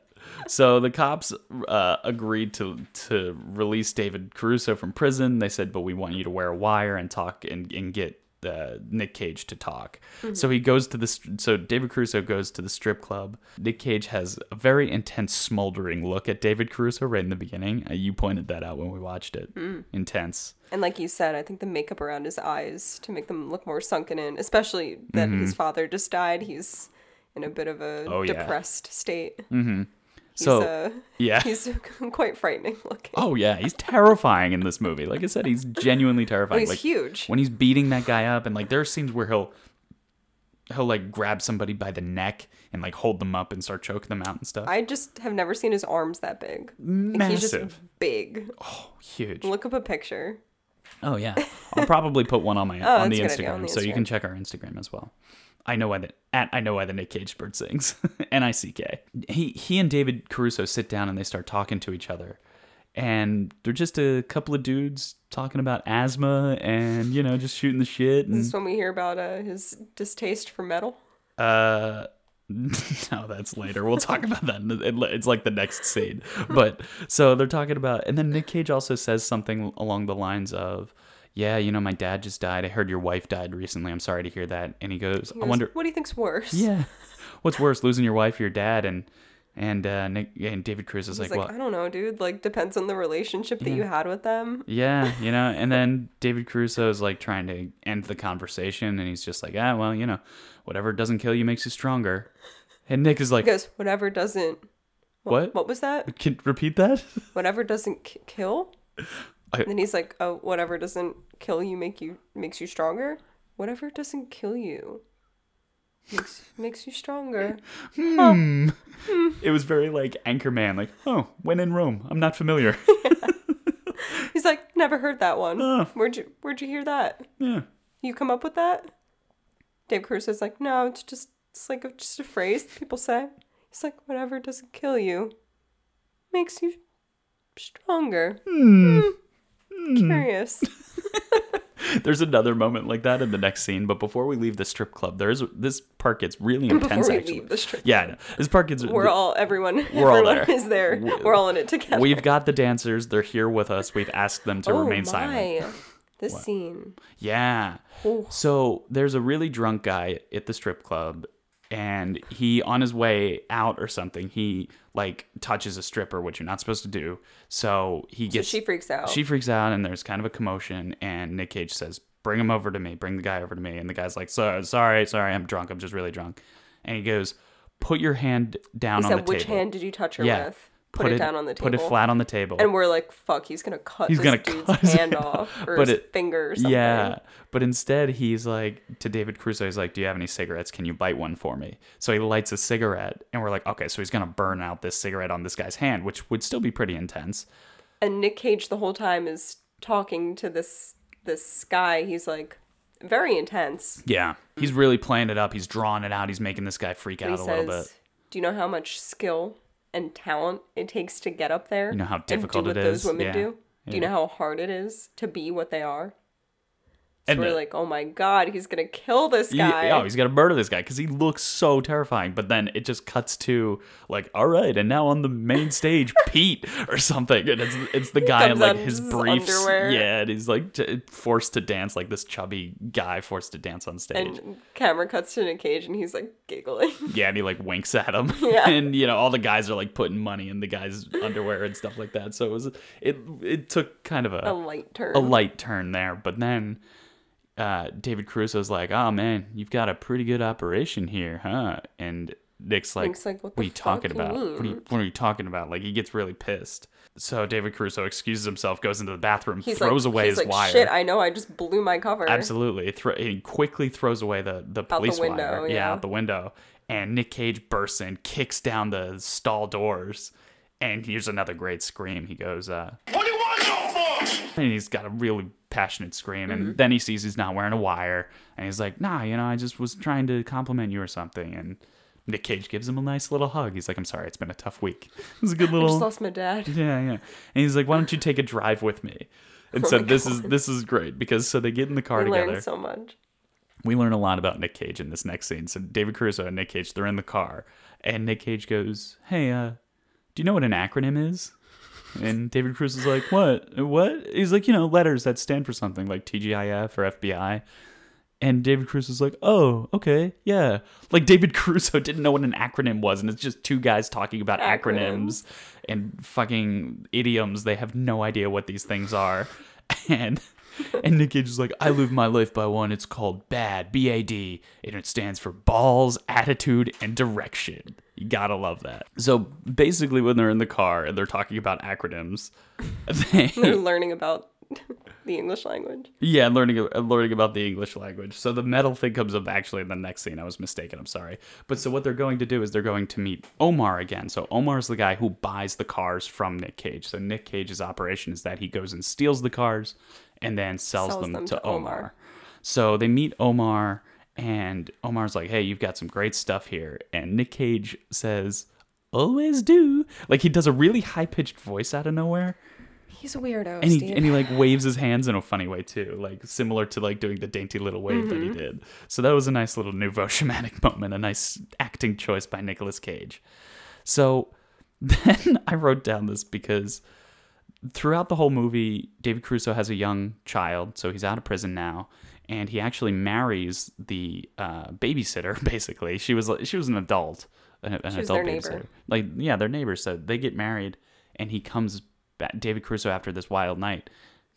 So the cops uh, agreed to to release David Caruso from prison. They said, but we want you to wear a wire and talk and, and get uh, Nick Cage to talk. So he goes to the so David Caruso goes to the strip club. Nick Cage has a very intense, smoldering look at David Caruso right in the beginning. Uh, you pointed that out when we watched it. Intense. And like you said, I think the makeup around his eyes to make them look more sunken in, especially that his father just died. He's in a bit of a Mm-hmm. Oh, yeah. depressed state. He's, So uh, yeah. he's quite frightening looking. Oh yeah, he's terrifying in this movie. Like I said, he's genuinely terrifying. he's like huge. when he's beating that guy up, and like there are scenes where he'll he'll like grab somebody by the neck and like hold them up and start choking them out and stuff. I just have never seen his arms that big. Like, he's just Massive, big. Oh, huge. Look up a picture. Oh yeah, I'll probably put one on my Oh, on the that's a Instagram, good idea, on the so you can check our Instagram as well. I know why the at I know why the Nick Cage bird sings. N I C K. He he and David Caruso sit down and they start talking to each other. And they're just a couple of dudes talking about asthma and, you know, just shooting the shit. And, This is when we hear about uh, his distaste for metal. uh, no, that's later. We'll talk about that. in the- it- It's like the next scene. But so they're talking about, and then Nick Cage also says something along the lines of, "Yeah, you know, my dad just died. I heard your wife died recently. I'm sorry to hear that." And he goes, He "I goes, wonder, what do you think's worse? yeah, what's worse, losing your wife or your dad?" And and uh, Nick and David Cruz is like, like, "Well, I don't know, dude. Like, depends on the relationship that you had with them. yeah, you know." And then David Caruso is like trying to end the conversation, and he's just like, "Ah, well, you know, whatever doesn't kill you makes you stronger." And Nick is like, He goes, whatever doesn't. "What? What was that? Can repeat that?" Whatever doesn't k- kill. I- and then he's like, oh, whatever doesn't kill you make you makes you stronger. Whatever doesn't kill you makes makes you stronger. Hmm. It was very like Anchorman, like, oh, when in Rome, I'm not familiar. He's like, never heard that one. Oh. Where'd you Where'd you hear that? yeah. You come up with that? Dave Cruz is like, no, it's just it's like a, just a phrase people say. He's like, whatever doesn't kill you makes you stronger. Hmm. Hmm. Hmm. Curious. There's another moment like that in the next scene, but before we leave the strip club, there's this part gets really intense. Before we actually. leave the strip yeah, I know. this part gets. We're all everyone. We're all there. is there. We're all in it together. We've got the dancers. They're here with us. We've asked them to oh remain my. silent. This scene. Yeah. Oh. So there's a really drunk guy at the strip club, and he on his way out or something, he like touches a stripper, which you're not supposed to do. So he gets. So she freaks out. She freaks out, and there's kind of a commotion. And Nick Cage says, "Bring him over to me. Bring the guy over to me." And the guy's like, "So sorry, sorry, I'm drunk. I'm just really drunk." And he goes, "Put your hand down he on said, the which table." Which hand did you touch her yeah. with? Put, it, down on the table. Put it flat on the table. And we're like, fuck, he's gonna cut He's this gonna dude's cut his hand off or But his it- finger or something. Yeah, but instead he's like to David Caruso. He's like, "Do you have any cigarettes? Can you bite one for me?" So he lights a cigarette, and we're like, "Okay, so he's gonna burn out this cigarette on this guy's hand, which would still be pretty intense." And Nick Cage the whole time is talking to this this guy. He's like very intense. Yeah, he's really playing it up. He's drawing it out. He's making this guy freak He out a little bit. "Do you know how much skill and talent it takes to get up there? You know how and do difficult what it those women Yeah. do? Do you know how hard it is to be what they are?" And we're the- like, "Oh my god, he's gonna kill this Yeah, guy!" oh, he's gonna murder this guy because he looks so terrifying. But then it just cuts to like, all right, and now on the main stage, Pete or something, and it's it's the guy in like his his briefs, underwear. yeah, and he's like t- forced to dance like this chubby guy forced to dance on stage. and camera cuts to Nick Cage, and he's like giggling. Yeah, and he like winks at him. Yeah. and you know, all the guys are like putting money in the guy's underwear and stuff like that. So it was it it took kind of a a light turn. a light turn there, but then uh, David Caruso's like, "Oh man, you've got a pretty good operation here, huh?" And Nick's like, Nick's like, "What are you talking fuck you about? What are you, what are you talking about?" Like he gets really pissed. So David Caruso excuses himself, goes into the bathroom, He's throws like, away he's his like, wire. Shit, I know. I just blew my cover. Absolutely. Thro- he quickly throws away the, the police window, wire. yeah. out the window. And Nick Cage bursts in, kicks down the stall doors, and here's another great scream. He goes, uh, and he's got a really passionate scream. And Mm-hmm. then he sees he's not wearing a wire, and he's like, nah, you know, I just was trying to compliment you or something. And Nick Cage gives him a nice little hug. He's like, I'm sorry, it's been a tough week. It's a good little. I just lost my dad. Yeah, yeah. And he's like, "Why don't you take a drive with me?" And Oh so this is this is great because so they get in the car We together. learned so much. we learn a lot about Nick Cage in this next scene. So David Caruso and Nick Cage, they're in the car, and Nick Cage goes, "Hey, uh, do you know what an acronym is?" And David Cruz is like, "What? What?" He's like, "You know, letters that stand for something like TGIF or FBI." And David Cruz is like, "Oh, okay, yeah." Like David Caruso didn't know what an acronym was, and it's just two guys talking about acronyms, Acronyms. and fucking idioms. They have no idea what these things are, and and Nick Cage is like, "I live my life by one. It's called BAD, B A D, and it stands for balls, attitude, and direction." You gotta love that. So basically, when they're in the car and they're talking about acronyms, they, They're learning about the English language. yeah, learning uh, learning about the English language. So the metal thing comes up actually in the next scene. I was mistaken. I'm sorry. But so what they're going to do is they're going to meet Omar again. So Omar is the guy who buys the cars from Nick Cage. So Nick Cage's operation is that he goes and steals the cars and then sells, Sells them, them to, to Omar. Omar. So they meet Omar And Omar's like, "Hey, you've got some great stuff here." And Nick Cage says, "Always do." Like he does a really high pitched voice out of nowhere, He's a weirdo, and he Steve. and he like waves his hands in a funny way too, like similar to like doing the dainty little wave that he mm-hmm. did. So that was a nice little nouveau shamanic moment, a nice acting choice by Nicolas Cage. So then I wrote down this because throughout the whole movie, David Caruso has a young child, so he's out of prison now, and he actually marries the uh, babysitter. Basically, she was she was an adult, an, an adult their neighbor. babysitter. Like yeah, they're neighbors. So they get married, and he comes back. David Caruso after this wild night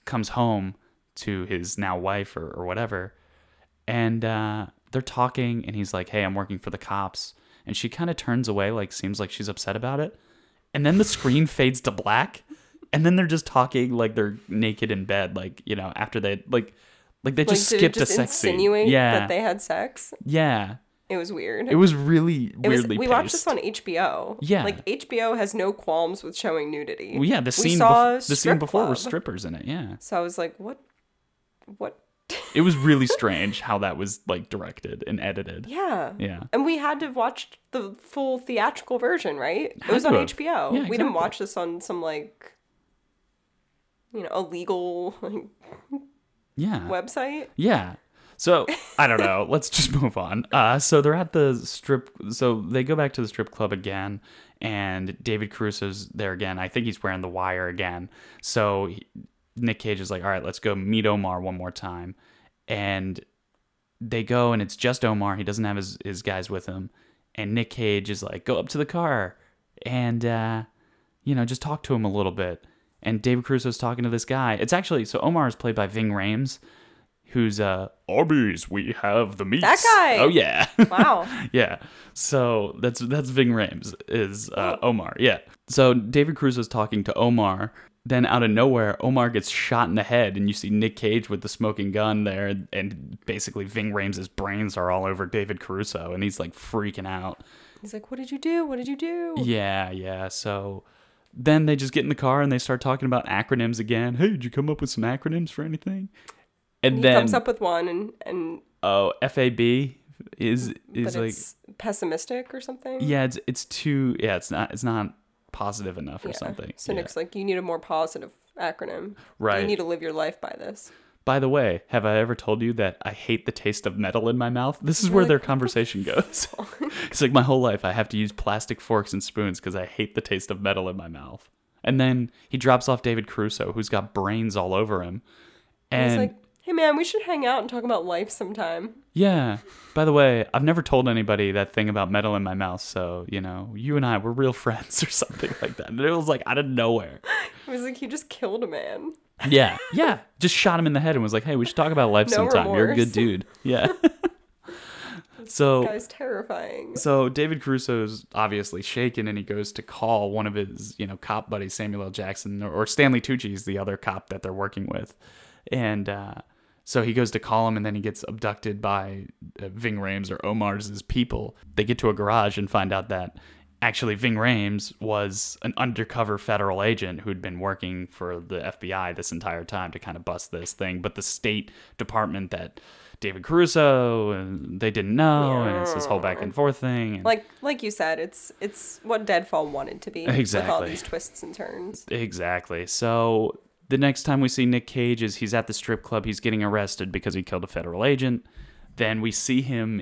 comes home to his now wife or, or whatever, and uh, they're talking, and he's like, "Hey, I'm working for the cops," and she kind of turns away, like seems like she's upset about it, and then the screen fades to black, and then they're just talking like they're naked in bed, like you know after they like. Like they like, just skipped just a sex scene. Yeah, that they had sex? yeah. It was weird. It was really It was, weirdly we paced. watched this on HBO. Yeah. Like HBO has no qualms with showing nudity. Well, yeah, the We scene saw bef- the scene before was club. strippers in it. Yeah, So I was like, what what it was really strange how that was like directed and edited. Yeah. Yeah. And we had to watch the full theatrical version, right? It was on have. HBO. Yeah, We didn't watch this on some like you know, illegal like, Yeah, website. Yeah. So I don't know. Let's just move on. Uh, so they're at the strip. So they go back to the strip club again, and David Caruso's there again. I think he's wearing the wire again. So he, Nick Cage is like, "All right, let's go meet Omar one more time," and they go, and it's just Omar. He doesn't have his his guys with him, and Nick Cage is like, "Go up to the car, and uh, you know, just talk to him a little bit." And David Caruso's talking to this guy. It's actually so Omar is played by Ving Rhames who's uh Arby's, we have the meats. That guy! Oh yeah. Wow. yeah. So that's that's Ving Rhames is uh, Omar. Yeah. So David Cruz is talking to Omar. Then out of nowhere, Omar gets shot in the head, and you see Nick Cage with the smoking gun there, and basically Ving Rhames' brains are all over David Caruso, and he's like freaking out. He's like, What did you do? What did you do? Yeah, yeah. So then they just get in the car and they start talking about acronyms again. Hey, did you come up with some acronyms for anything? And he then comes up with one and and oh FAB is is like it's pessimistic or something. yeah it's it's too yeah it's not it's not positive enough or Yeah. something. So Yeah. Nick's like, You need a more positive acronym. Right. You need to live your life by this. By the way, have I ever told you that I hate the taste of metal in my mouth? This is where their conversation goes. it's like my whole life I have to use plastic forks and spoons because I hate the taste of metal in my mouth. And then he drops off David Caruso, who's got brains all over him. And he's like, Hey man, we should hang out and talk about life sometime. Yeah. By the way, I've never told anybody that thing about metal in my mouth, so you know, you and I were real friends or something like that. And it was like out of nowhere. He was like, He just killed a man. Yeah, yeah. Just shot him in the head and was like, "Hey, we should talk about life No sometime. You're a good remorse. dude." Yeah. so Guy's terrifying. so David Caruso's obviously shaken, and he goes to call one of his, you know, cop buddies, Samuel L. Jackson, or, or Stanley Tucci is the other cop that they're working with, and uh, so he goes to call him, and then he gets abducted by uh, Ving Rhames or Omar's people. They get to a garage and find out that actually Ving Rhames was an undercover federal agent who'd been working for the FBI this entire time to kind of bust this thing, but the State Department that. David Caruso, and they didn't know, and it's this whole back and forth thing. And Like like you said, it's it's what Deadfall wanted to be. With all Exactly. these twists and turns. Exactly. So the next time we see Nick Cage is he's at the strip club. He's getting arrested because he killed a federal agent. Then we see him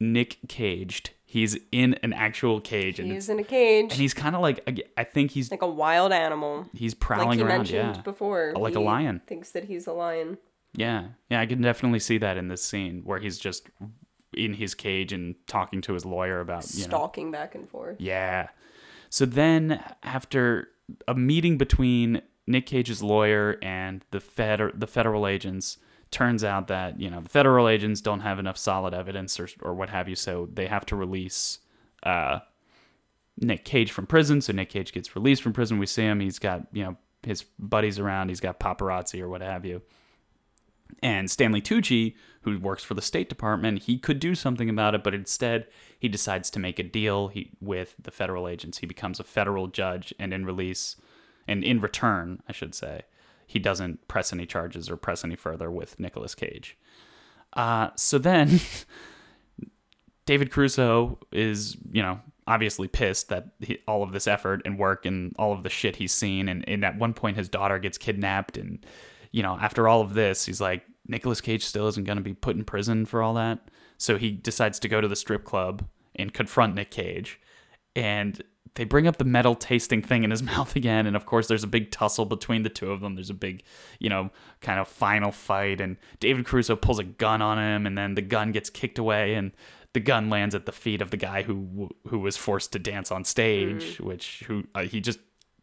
Nick caged. He's in an actual cage, and, He's in a cage. and he's kind of like I- think he's like a wild animal. he's Like prowling around. mentioned Yeah, before. Oh, like a he lion. Thinks that he's a lion. yeah, yeah. I can definitely see that in this scene where he's just in his cage and talking to his lawyer about you know Stalking back and forth. Yeah. So then, after a meeting between Nick Cage's lawyer and the fed the federal agents, turns out that you know the federal agents don't have enough solid evidence or or what have you, so they have to release uh, Nick Cage from prison. So Nick Cage gets released from prison. We see him. He's got you know his buddies around. He's got paparazzi or what have you. And Stanley Tucci, who works for the State Department, he could do something about it, but instead he decides to make a deal he, with the federal agents. He becomes a federal judge, and in release, and in return, I should say, he doesn't press any charges or press any further with Nicolas Cage. Uh, so then David Caruso is, you know, obviously pissed that he, all of this effort and work and all of the shit he's seen. And, and at one point, his daughter gets kidnapped. And, you know, after all of this, he's like, Nicolas Cage still isn't going to be put in prison for all that. So he decides to go to the strip club and confront Nick Cage. And they bring up the metal tasting thing in his mouth again. And of course, there's a big tussle between the two of them. There's a big, you know, kind of final fight. And David Caruso pulls a gun on him, and then the gun gets kicked away, and the gun lands at the feet of the guy who who was forced to dance on stage, which who uh, he just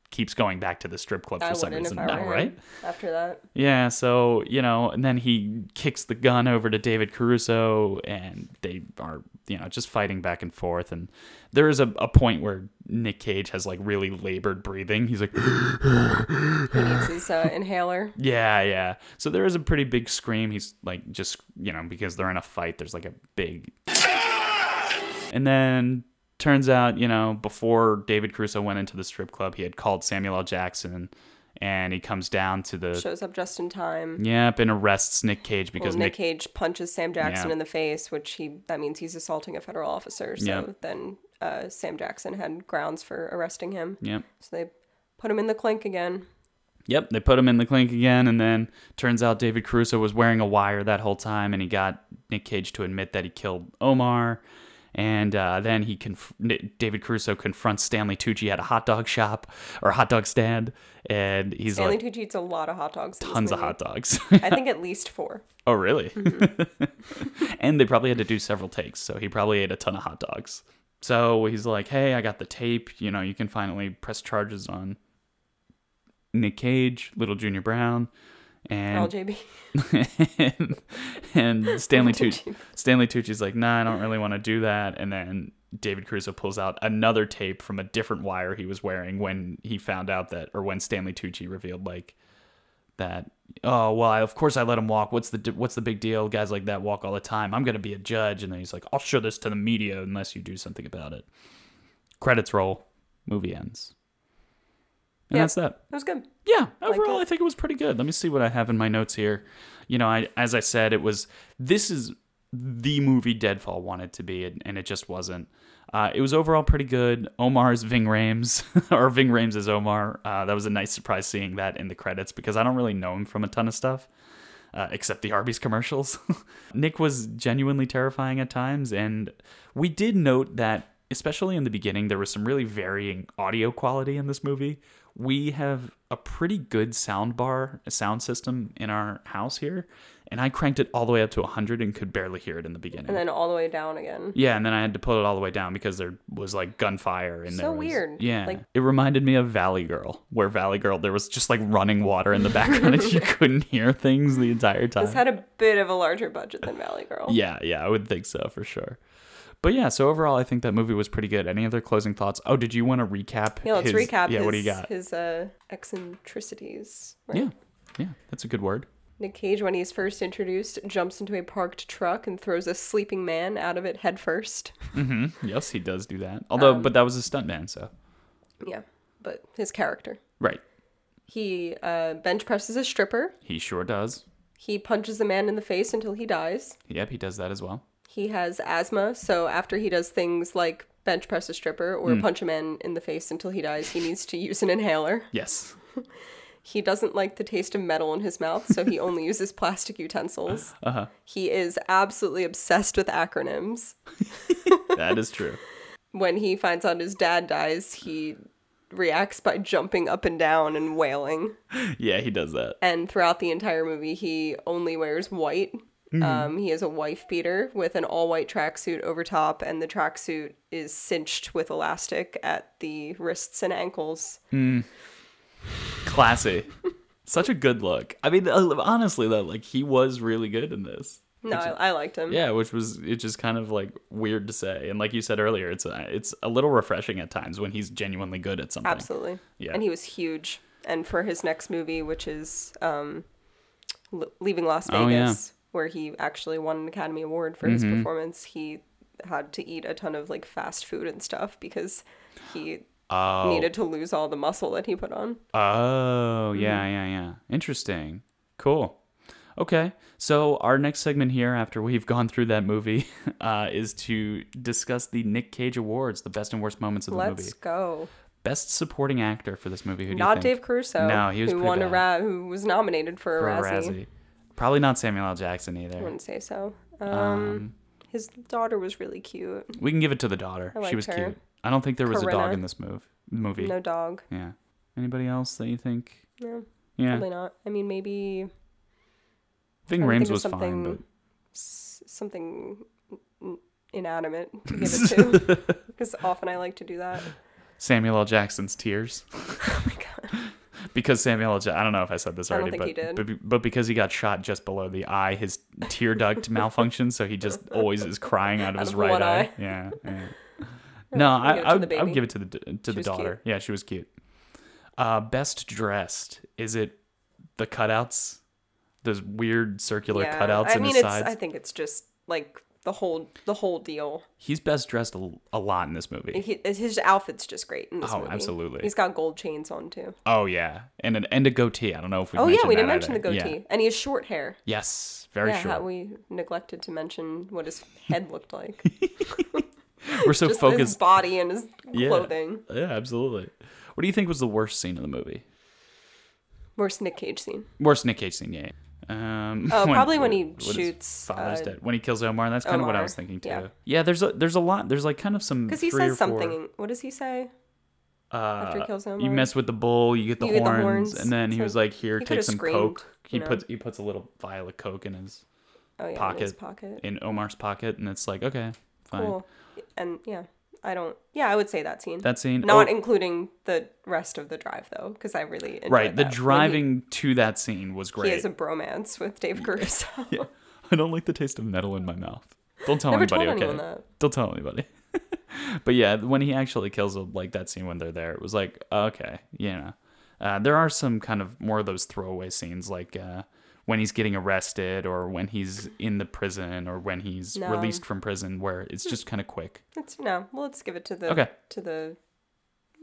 keeps going back to the strip club for I some reason now, right? After that, Yeah, so, you know, and then he kicks the gun over to David Caruso and they are, you know, just fighting back and forth. And there is a, a point where Nick Cage has like really labored breathing. He's like, he needs his uh, inhaler. yeah, yeah. So there is a pretty big scream. He's like, just, you know, because they're in a fight, there's like a big. And then turns out, you know, before David Caruso went into the strip club, he had called Samuel L. Jackson and he comes down to the. Shows up just in time. Yep, and arrests Nick Cage because Well, Nick, Nick Cage punches Sam Jackson Yeah. in the face, which he that means he's assaulting a federal officer. So Yep. then uh, Sam Jackson had grounds for arresting him. Yep. So they put him in the clink again. Yep, they put him in the clink again, and then turns out David Caruso was wearing a wire that whole time, and he got Nick Cage to admit that he killed Omar. And uh, then he conf- David Caruso confronts Stanley Tucci at a hot dog shop or hot dog stand, and he's Stanley like, Tucci eats a lot of hot dogs. tons of hot dogs. I think at least four. oh, really? Mm-hmm. and they probably had to do several takes, so he probably ate a ton of hot dogs. So he's like, "Hey, I got the tape. You know, you can finally press charges on Nick Cage, Little Junior Brown, and and, and Stanley Tucci Stanley Tucci's like, "Nah, I don't really want to do that." And then David Caruso pulls out another tape from a different wire he was wearing when he found out that, or when Stanley Tucci revealed like that. Oh well, I, of course I let him walk. What's the what's the big deal? Guys like that walk all the time. I'm gonna be a judge. And then he's like, "I'll show this to the media unless you do something about it." Credits roll. Movie ends. And Yeah. that's that. That was good. Yeah, overall, it. I think it was pretty good. Let me see what I have in my notes here. You know, I as I said, it was this is the movie Deadfall wanted to be, and, it just wasn't. Uh, it was overall pretty good. Omar's Ving Rhames, or Ving Rhames is Omar. Uh, that was a nice surprise seeing that in the credits because I don't really know him from a ton of stuff. Uh, except the Arby's commercials. Nick was genuinely terrifying at times, and we did note that, especially in the beginning, there was some really varying audio quality in this movie. We have a pretty good sound bar, a sound system in our house here, and I cranked it all the way up to 100 and could barely hear it in the beginning. And then all the way down again. Yeah, and then I had to put it all the way down because there was like gunfire and So there was, weird. Yeah, Like- it reminded me of Valley Girl, where Valley Girl there was just like running water in the background and you couldn't hear things the entire time. This had a bit of a larger budget than Valley Girl. yeah, yeah, I would think so for sure. But yeah, so overall, I think that movie was pretty good. Any other closing thoughts? Oh, did you want to recap? Yeah, let's his- recap Yeah, his, what do you got? his uh, eccentricities. Right? Yeah, yeah, that's a good word. Nick Cage, when he's first introduced, jumps into a parked truck and throws a sleeping man out of it head first. Yes, he does do that. Although, Um, but that was a stuntman, so yeah, but his character. right, He uh, bench presses a stripper. he sure does. He punches a man in the face until he dies. Yep, he does that as well. He has asthma, so after he does things like bench press a stripper or Hmm. punch a man in the face until he dies, he needs to use an inhaler. Yes, He doesn't like the taste of metal in his mouth, so he only uses plastic utensils. Uh-huh. He is absolutely obsessed with acronyms. that is true. When he finds out his dad dies, he reacts by jumping up and down and wailing. Yeah, he does that. And throughout the entire movie, he only wears white. Um, he is a wife beater with an all white tracksuit over top, and the tracksuit is cinched with elastic at the wrists and ankles. Classy. Such a good look. I mean, uh, honestly though, like he was really good in this. No, I, I liked him. Yeah, which was it's just kind of like weird to say, and like you said earlier, it's a, it's a little refreshing at times when he's genuinely good at something. Absolutely. Yeah. And he was huge. And for his next movie, which is um, L- Leaving Las Vegas, Oh, yeah. Mm-hmm. where he actually won an Academy Award for his performance, he had to eat a ton of like fast food and stuff because he Oh, needed to lose all the muscle that he put on. oh, yeah, Mm-hmm. yeah, yeah. Interesting. Cool. Okay, so our next segment here, after we've gone through that movie, uh, is to discuss the Nick Cage Awards, the best and worst moments of the movie. Let's go. Best supporting actor for this movie. Who do you Not think? Dave Caruso. No, he was who won a ra- who was nominated for, for a a Razzie. Probably not Samuel L. Jackson either. I wouldn't say so. Um, Um, his daughter was really cute. we can give it to the daughter. I she was her. cute. I don't think there was a dog in this move movie. No dog. Yeah. Anybody else that you think? No, Yeah. probably not. I mean, maybe I think of was fine, something- but s- something inanimate to give it to. Because often I like to do that. Samuel L. Jackson's tears. Oh my god. Because Samuel L. I don't know if I said this already, but, but but because he got shot just below the eye, his tear duct malfunctioned, so he just always is crying out of Out his of right eye. eye. Yeah. yeah. No, I, give it to I, the would, I would give it to the to the was cute. daughter. Yeah, she was cute. Uh, best dressed is it the cutouts, those weird circular yeah. cutouts I in mean, it's. sides? I think it's just like the whole the whole deal. He's best dressed a, a lot in this movie. He, his outfit's just great in this Oh, movie. absolutely. He's got gold chains on too. Oh yeah, and an and a goatee. I don't know if we. Oh yeah, we didn't mention the goatee, Yeah. and he has short hair. Yes, very yeah, short. we neglected to mention what his head looked like. We're so Just his focused. body and his Yeah. clothing. Yeah, absolutely. What do you think was the worst scene in the movie? Worst Nick Cage scene. Worst Nick Cage scene, yeah. Um, Oh, probably when he his shoots, father's uh, dead. When he kills Omar, that's kind of what I was thinking too. yeah. Yeah. there's a there's a lot. There's like kind of some Because he says four- something. What does he say? Uh, After he kills you mess with the bull, you get the, You get the horns, horns. and then he So was like, "Here, take some screamed, coke." He you know. puts he puts a little vial of coke in his Oh yeah, pocket, in his pocket. in Omar's pocket, and it's like, okay, fine. Cool. And yeah, I don't. Yeah, I would say that scene. That scene, Not oh, including the rest of the drive though, because I really right. The that. When he- driving to that scene was great. He, has a bromance with Dave Caruso. I don't like the taste of metal in my mouth. Don't tell Never anybody, okay? Don't tell anybody. but yeah, when he actually kills him, like that scene when they're there, it was like, okay, you know. Uh, there are some kind of more of those throwaway scenes, like uh, when he's getting arrested or when he's in the prison or when he's No. released from prison, where it's just kind of quick. It's no. Well, let's give it to the Okay. to the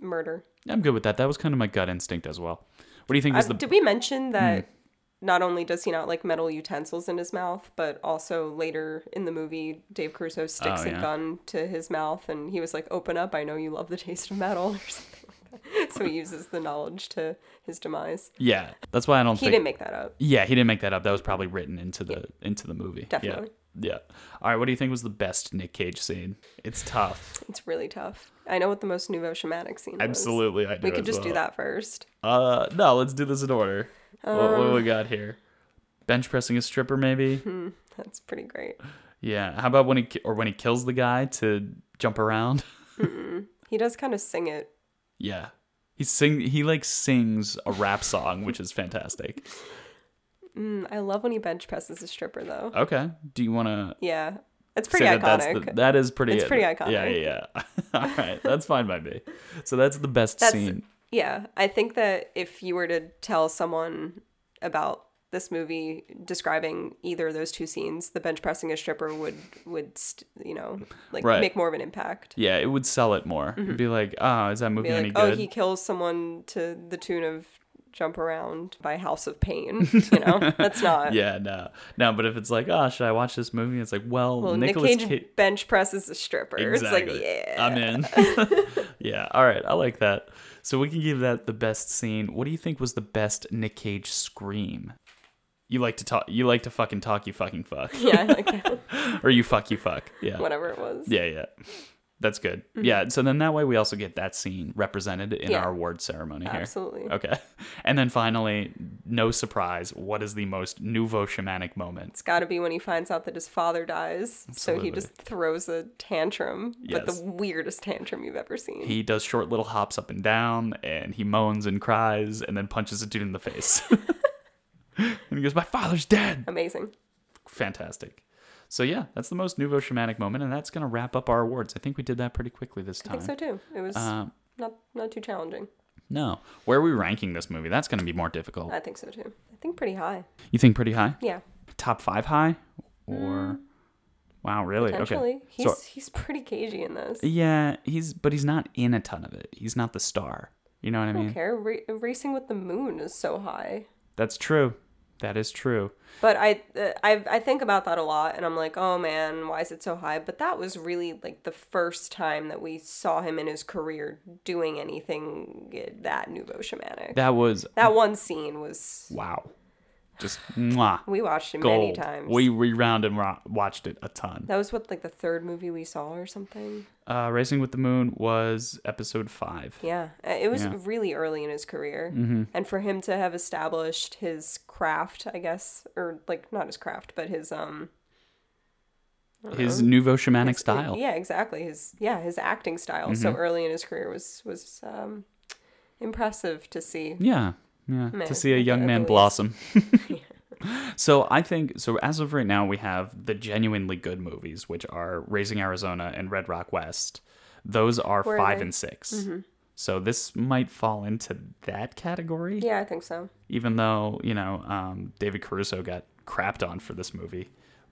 murder. I'm good with that. That was kind of my gut instinct as well. What do you think was the? did we mention that Hmm. not only does he not like metal utensils in his mouth, but also later in the movie, Dave Caruso sticks Oh, a gun to his mouth, and he was like, "Open up! I know you love the taste of metal," or something. So he uses the knowledge to his demise. yeah, that's why I don't He think. didn't make that up. Yeah, he didn't make that up. That was probably written into the into the movie. Definitely. Yeah. Yeah. All right. What do you think was the best Nick Cage scene? It's tough. It's really tough. I know what the most nouveau shamanic scene was. Absolutely, I do. We could just do that first. Uh, no. Let's do this in order. what, what do we Um, got here? Bench pressing a stripper, maybe. Hmm. That's pretty great. Yeah. How about when he or when he kills the guy to jump around? He does kind of sing it. Yeah. He sing. He like sings a rap song, which is fantastic. Mm, I love when he bench presses a stripper, though. Okay. Do you want to Yeah, it's pretty iconic. that that's the, that is pretty. It's pretty Yeah, iconic. yeah, yeah. All right. That's fine by me. So that's the best That's- scene. Yeah, I think that if you were to tell someone about this movie describing either of those two scenes, the bench pressing a stripper would would st- you know like Right. make more of an impact. Yeah, it would sell it more. It'd be like, oh, is that movie Mm-hmm. Any like, oh, he kills someone to the tune of "Jump Around" by House of Pain. You know, that's not. yeah, no, no. But if it's like, oh, should I watch this movie? It's like, well, Well, Nick Nicolas Cage Cage. bench presses a stripper. Exactly. It's like, yeah, I'm in. yeah. All right. I like that. So we can give that the best scene. What do you think was the best Nick Cage scream? You like to talk. You like to fucking talk. You fucking fuck. yeah, I like that. or you fuck. You fuck. Yeah. whatever it was. Yeah. Yeah. That's good. Yeah. So then that way we also get that scene represented in Mm-hmm. Yeah. our award ceremony here. Absolutely. Okay. And then finally, no surprise, what is the most nouveau shamanic moment? It's got to be when he finds out that his father dies. So he just throws a tantrum, but the weirdest tantrum you've ever seen. He does short little hops up and down, and he moans and cries, and then punches a dude in the face. and he goes, "My father's dead." Amazing. Fantastic. So yeah, that's the most nouveau shamanic moment, and that's gonna wrap up our awards. I think we did that pretty quickly this time. I think so too. It was Um, not not too challenging. no, where are we ranking this movie? That's gonna be more difficult. I think so too. I think pretty high. You think pretty high? Yeah, Top five high, or wow, really? Okay. He's So he's pretty cagey in this. yeah, he's but he's not in a ton of it. He's not the star. You know what I I mean? don't care. Ra- racing with the moon is so high. That's true. That is true. But I, uh, I I think about that a lot, and I'm like, oh man, why is it so high? But that was really like the first time that we saw him in his career doing anything that nouveau shamanic. That, was That one scene was wow. Just mwah. we watched it many times. We rewound and ro- watched it a ton. that was what like the third movie we saw or something. Uh, Racing with the Moon was episode five. Yeah, uh, it was Yeah. Mm-hmm. really early in his career, and for him to have established his craft, I guess, or like not his craft, but his um His nouveau shamanic his- style. Yeah, exactly. His yeah, his acting style so early in his career was was um impressive to see. Yeah, yeah. To see a young man blossom. so I think so. As of right now, we have the genuinely good movies, which are Raising Arizona and Red Rock West. Those are Where five they? and 6 So this might fall into that category, Yeah, I think so. even though you know um, David Caruso got crapped on for this movie,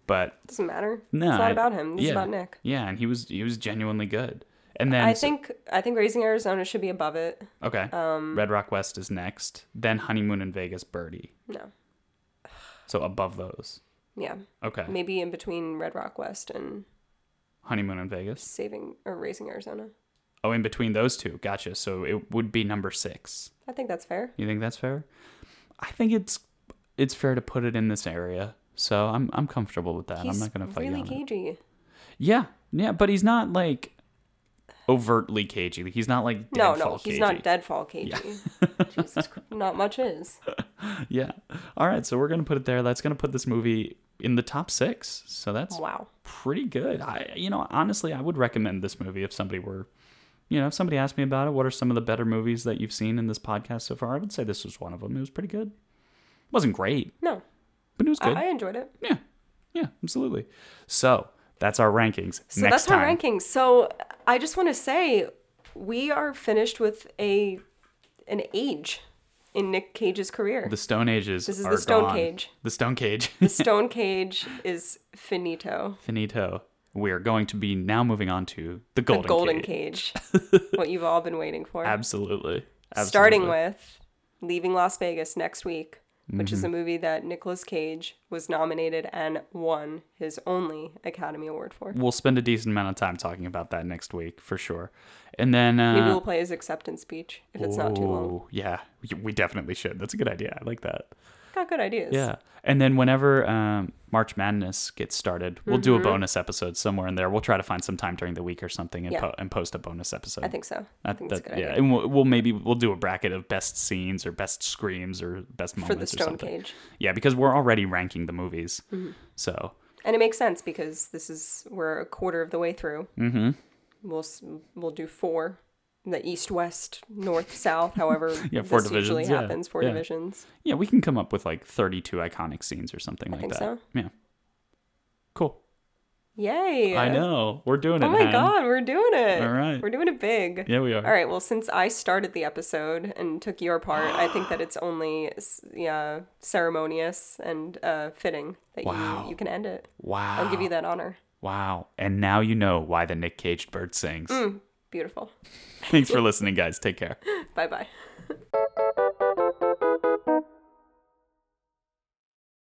but Doesn't matter. no, it's not I- about him. It's yeah, about Nick. Yeah, and he was he was genuinely good. And then I think I think Raising Arizona should be above it. okay, um, Red Rock West is next, then Honeymoon in Vegas, Birdy. No. So above those. Yeah. Okay. Maybe in between Red Rock West and Honeymoon in Vegas. Saving or Raising Arizona. Oh, in between those two. Gotcha. So it would be number six. I think that's fair. You think that's fair? I think it's it's fair to put it in this area. So I'm I'm comfortable with that. He's I'm not gonna fight really you on it. cagey. Yeah, yeah, but he's not like overtly cagey. He's not like No, no, he's cagey. not deadfall cagey. Jesus Not much is. Yeah. All right, so we're gonna put it there. That's gonna put this movie in the top six. So that's Wow. pretty good. I, you know, honestly, I would recommend this movie if somebody were, you know, if somebody asked me about it. What are some of the better movies that you've seen in this podcast so far? I would say this was one of them. It was pretty good. It wasn't great, No, but it was good. I, I enjoyed it. yeah, yeah, absolutely. So that's our rankings. So Next that's our rankings. So I just want to say we are finished with a an age in Nick Cage's career. the Stone Ages. This is the Stone gone. Cage. The Stone Cage. the Stone Cage is finito. Finito. We are going to be now moving on to the Golden, The Golden, Golden Cage. Cage. what you've all been waiting for. Absolutely. Absolutely. Starting with Leaving Las Vegas next week, which is a Mm-hmm. movie that Nicolas Cage was nominated and won his only Academy Award for. We'll spend a decent amount of time talking about that next week for sure. And then uh, Maybe we'll play his acceptance speech if it's not too long. Yeah, we definitely should. That's a good idea. I like that. Got good ideas. Yeah. And then whenever um, March Madness gets started, we'll do a bonus episode somewhere in there. We'll try to find some time during the week or something and, Yeah. po- and post a bonus episode. I think so. I think that's a that- good yeah, idea. and we'll, we'll maybe we'll do a bracket of best scenes or best screams or best moments For the or Stone something. Cage. Yeah, because we're already ranking the movies. Mm-hmm. So And it makes sense because this is we're a quarter of the way through. Mm-hmm. We'll we'll do four, the east, west, north, south. However, Yeah, four this usually divisions, yeah, happens. Four yeah. divisions. yeah, we can come up with like 32 iconic scenes or something like think that. so. Yeah. Cool. Yay! I know. We're doing it. Oh my Han. god, we're doing it. All right. We're doing it big. Yeah, we are. All right. Well, since I started the episode and took your part, I think that it's only yeah ceremonious and uh, fitting that Wow. you you can end it. Wow. I'll give you that honor. Wow. And now you know why the Nick Caged bird sings. Mm. Beautiful. Thanks for listening, guys. Take care. Bye bye.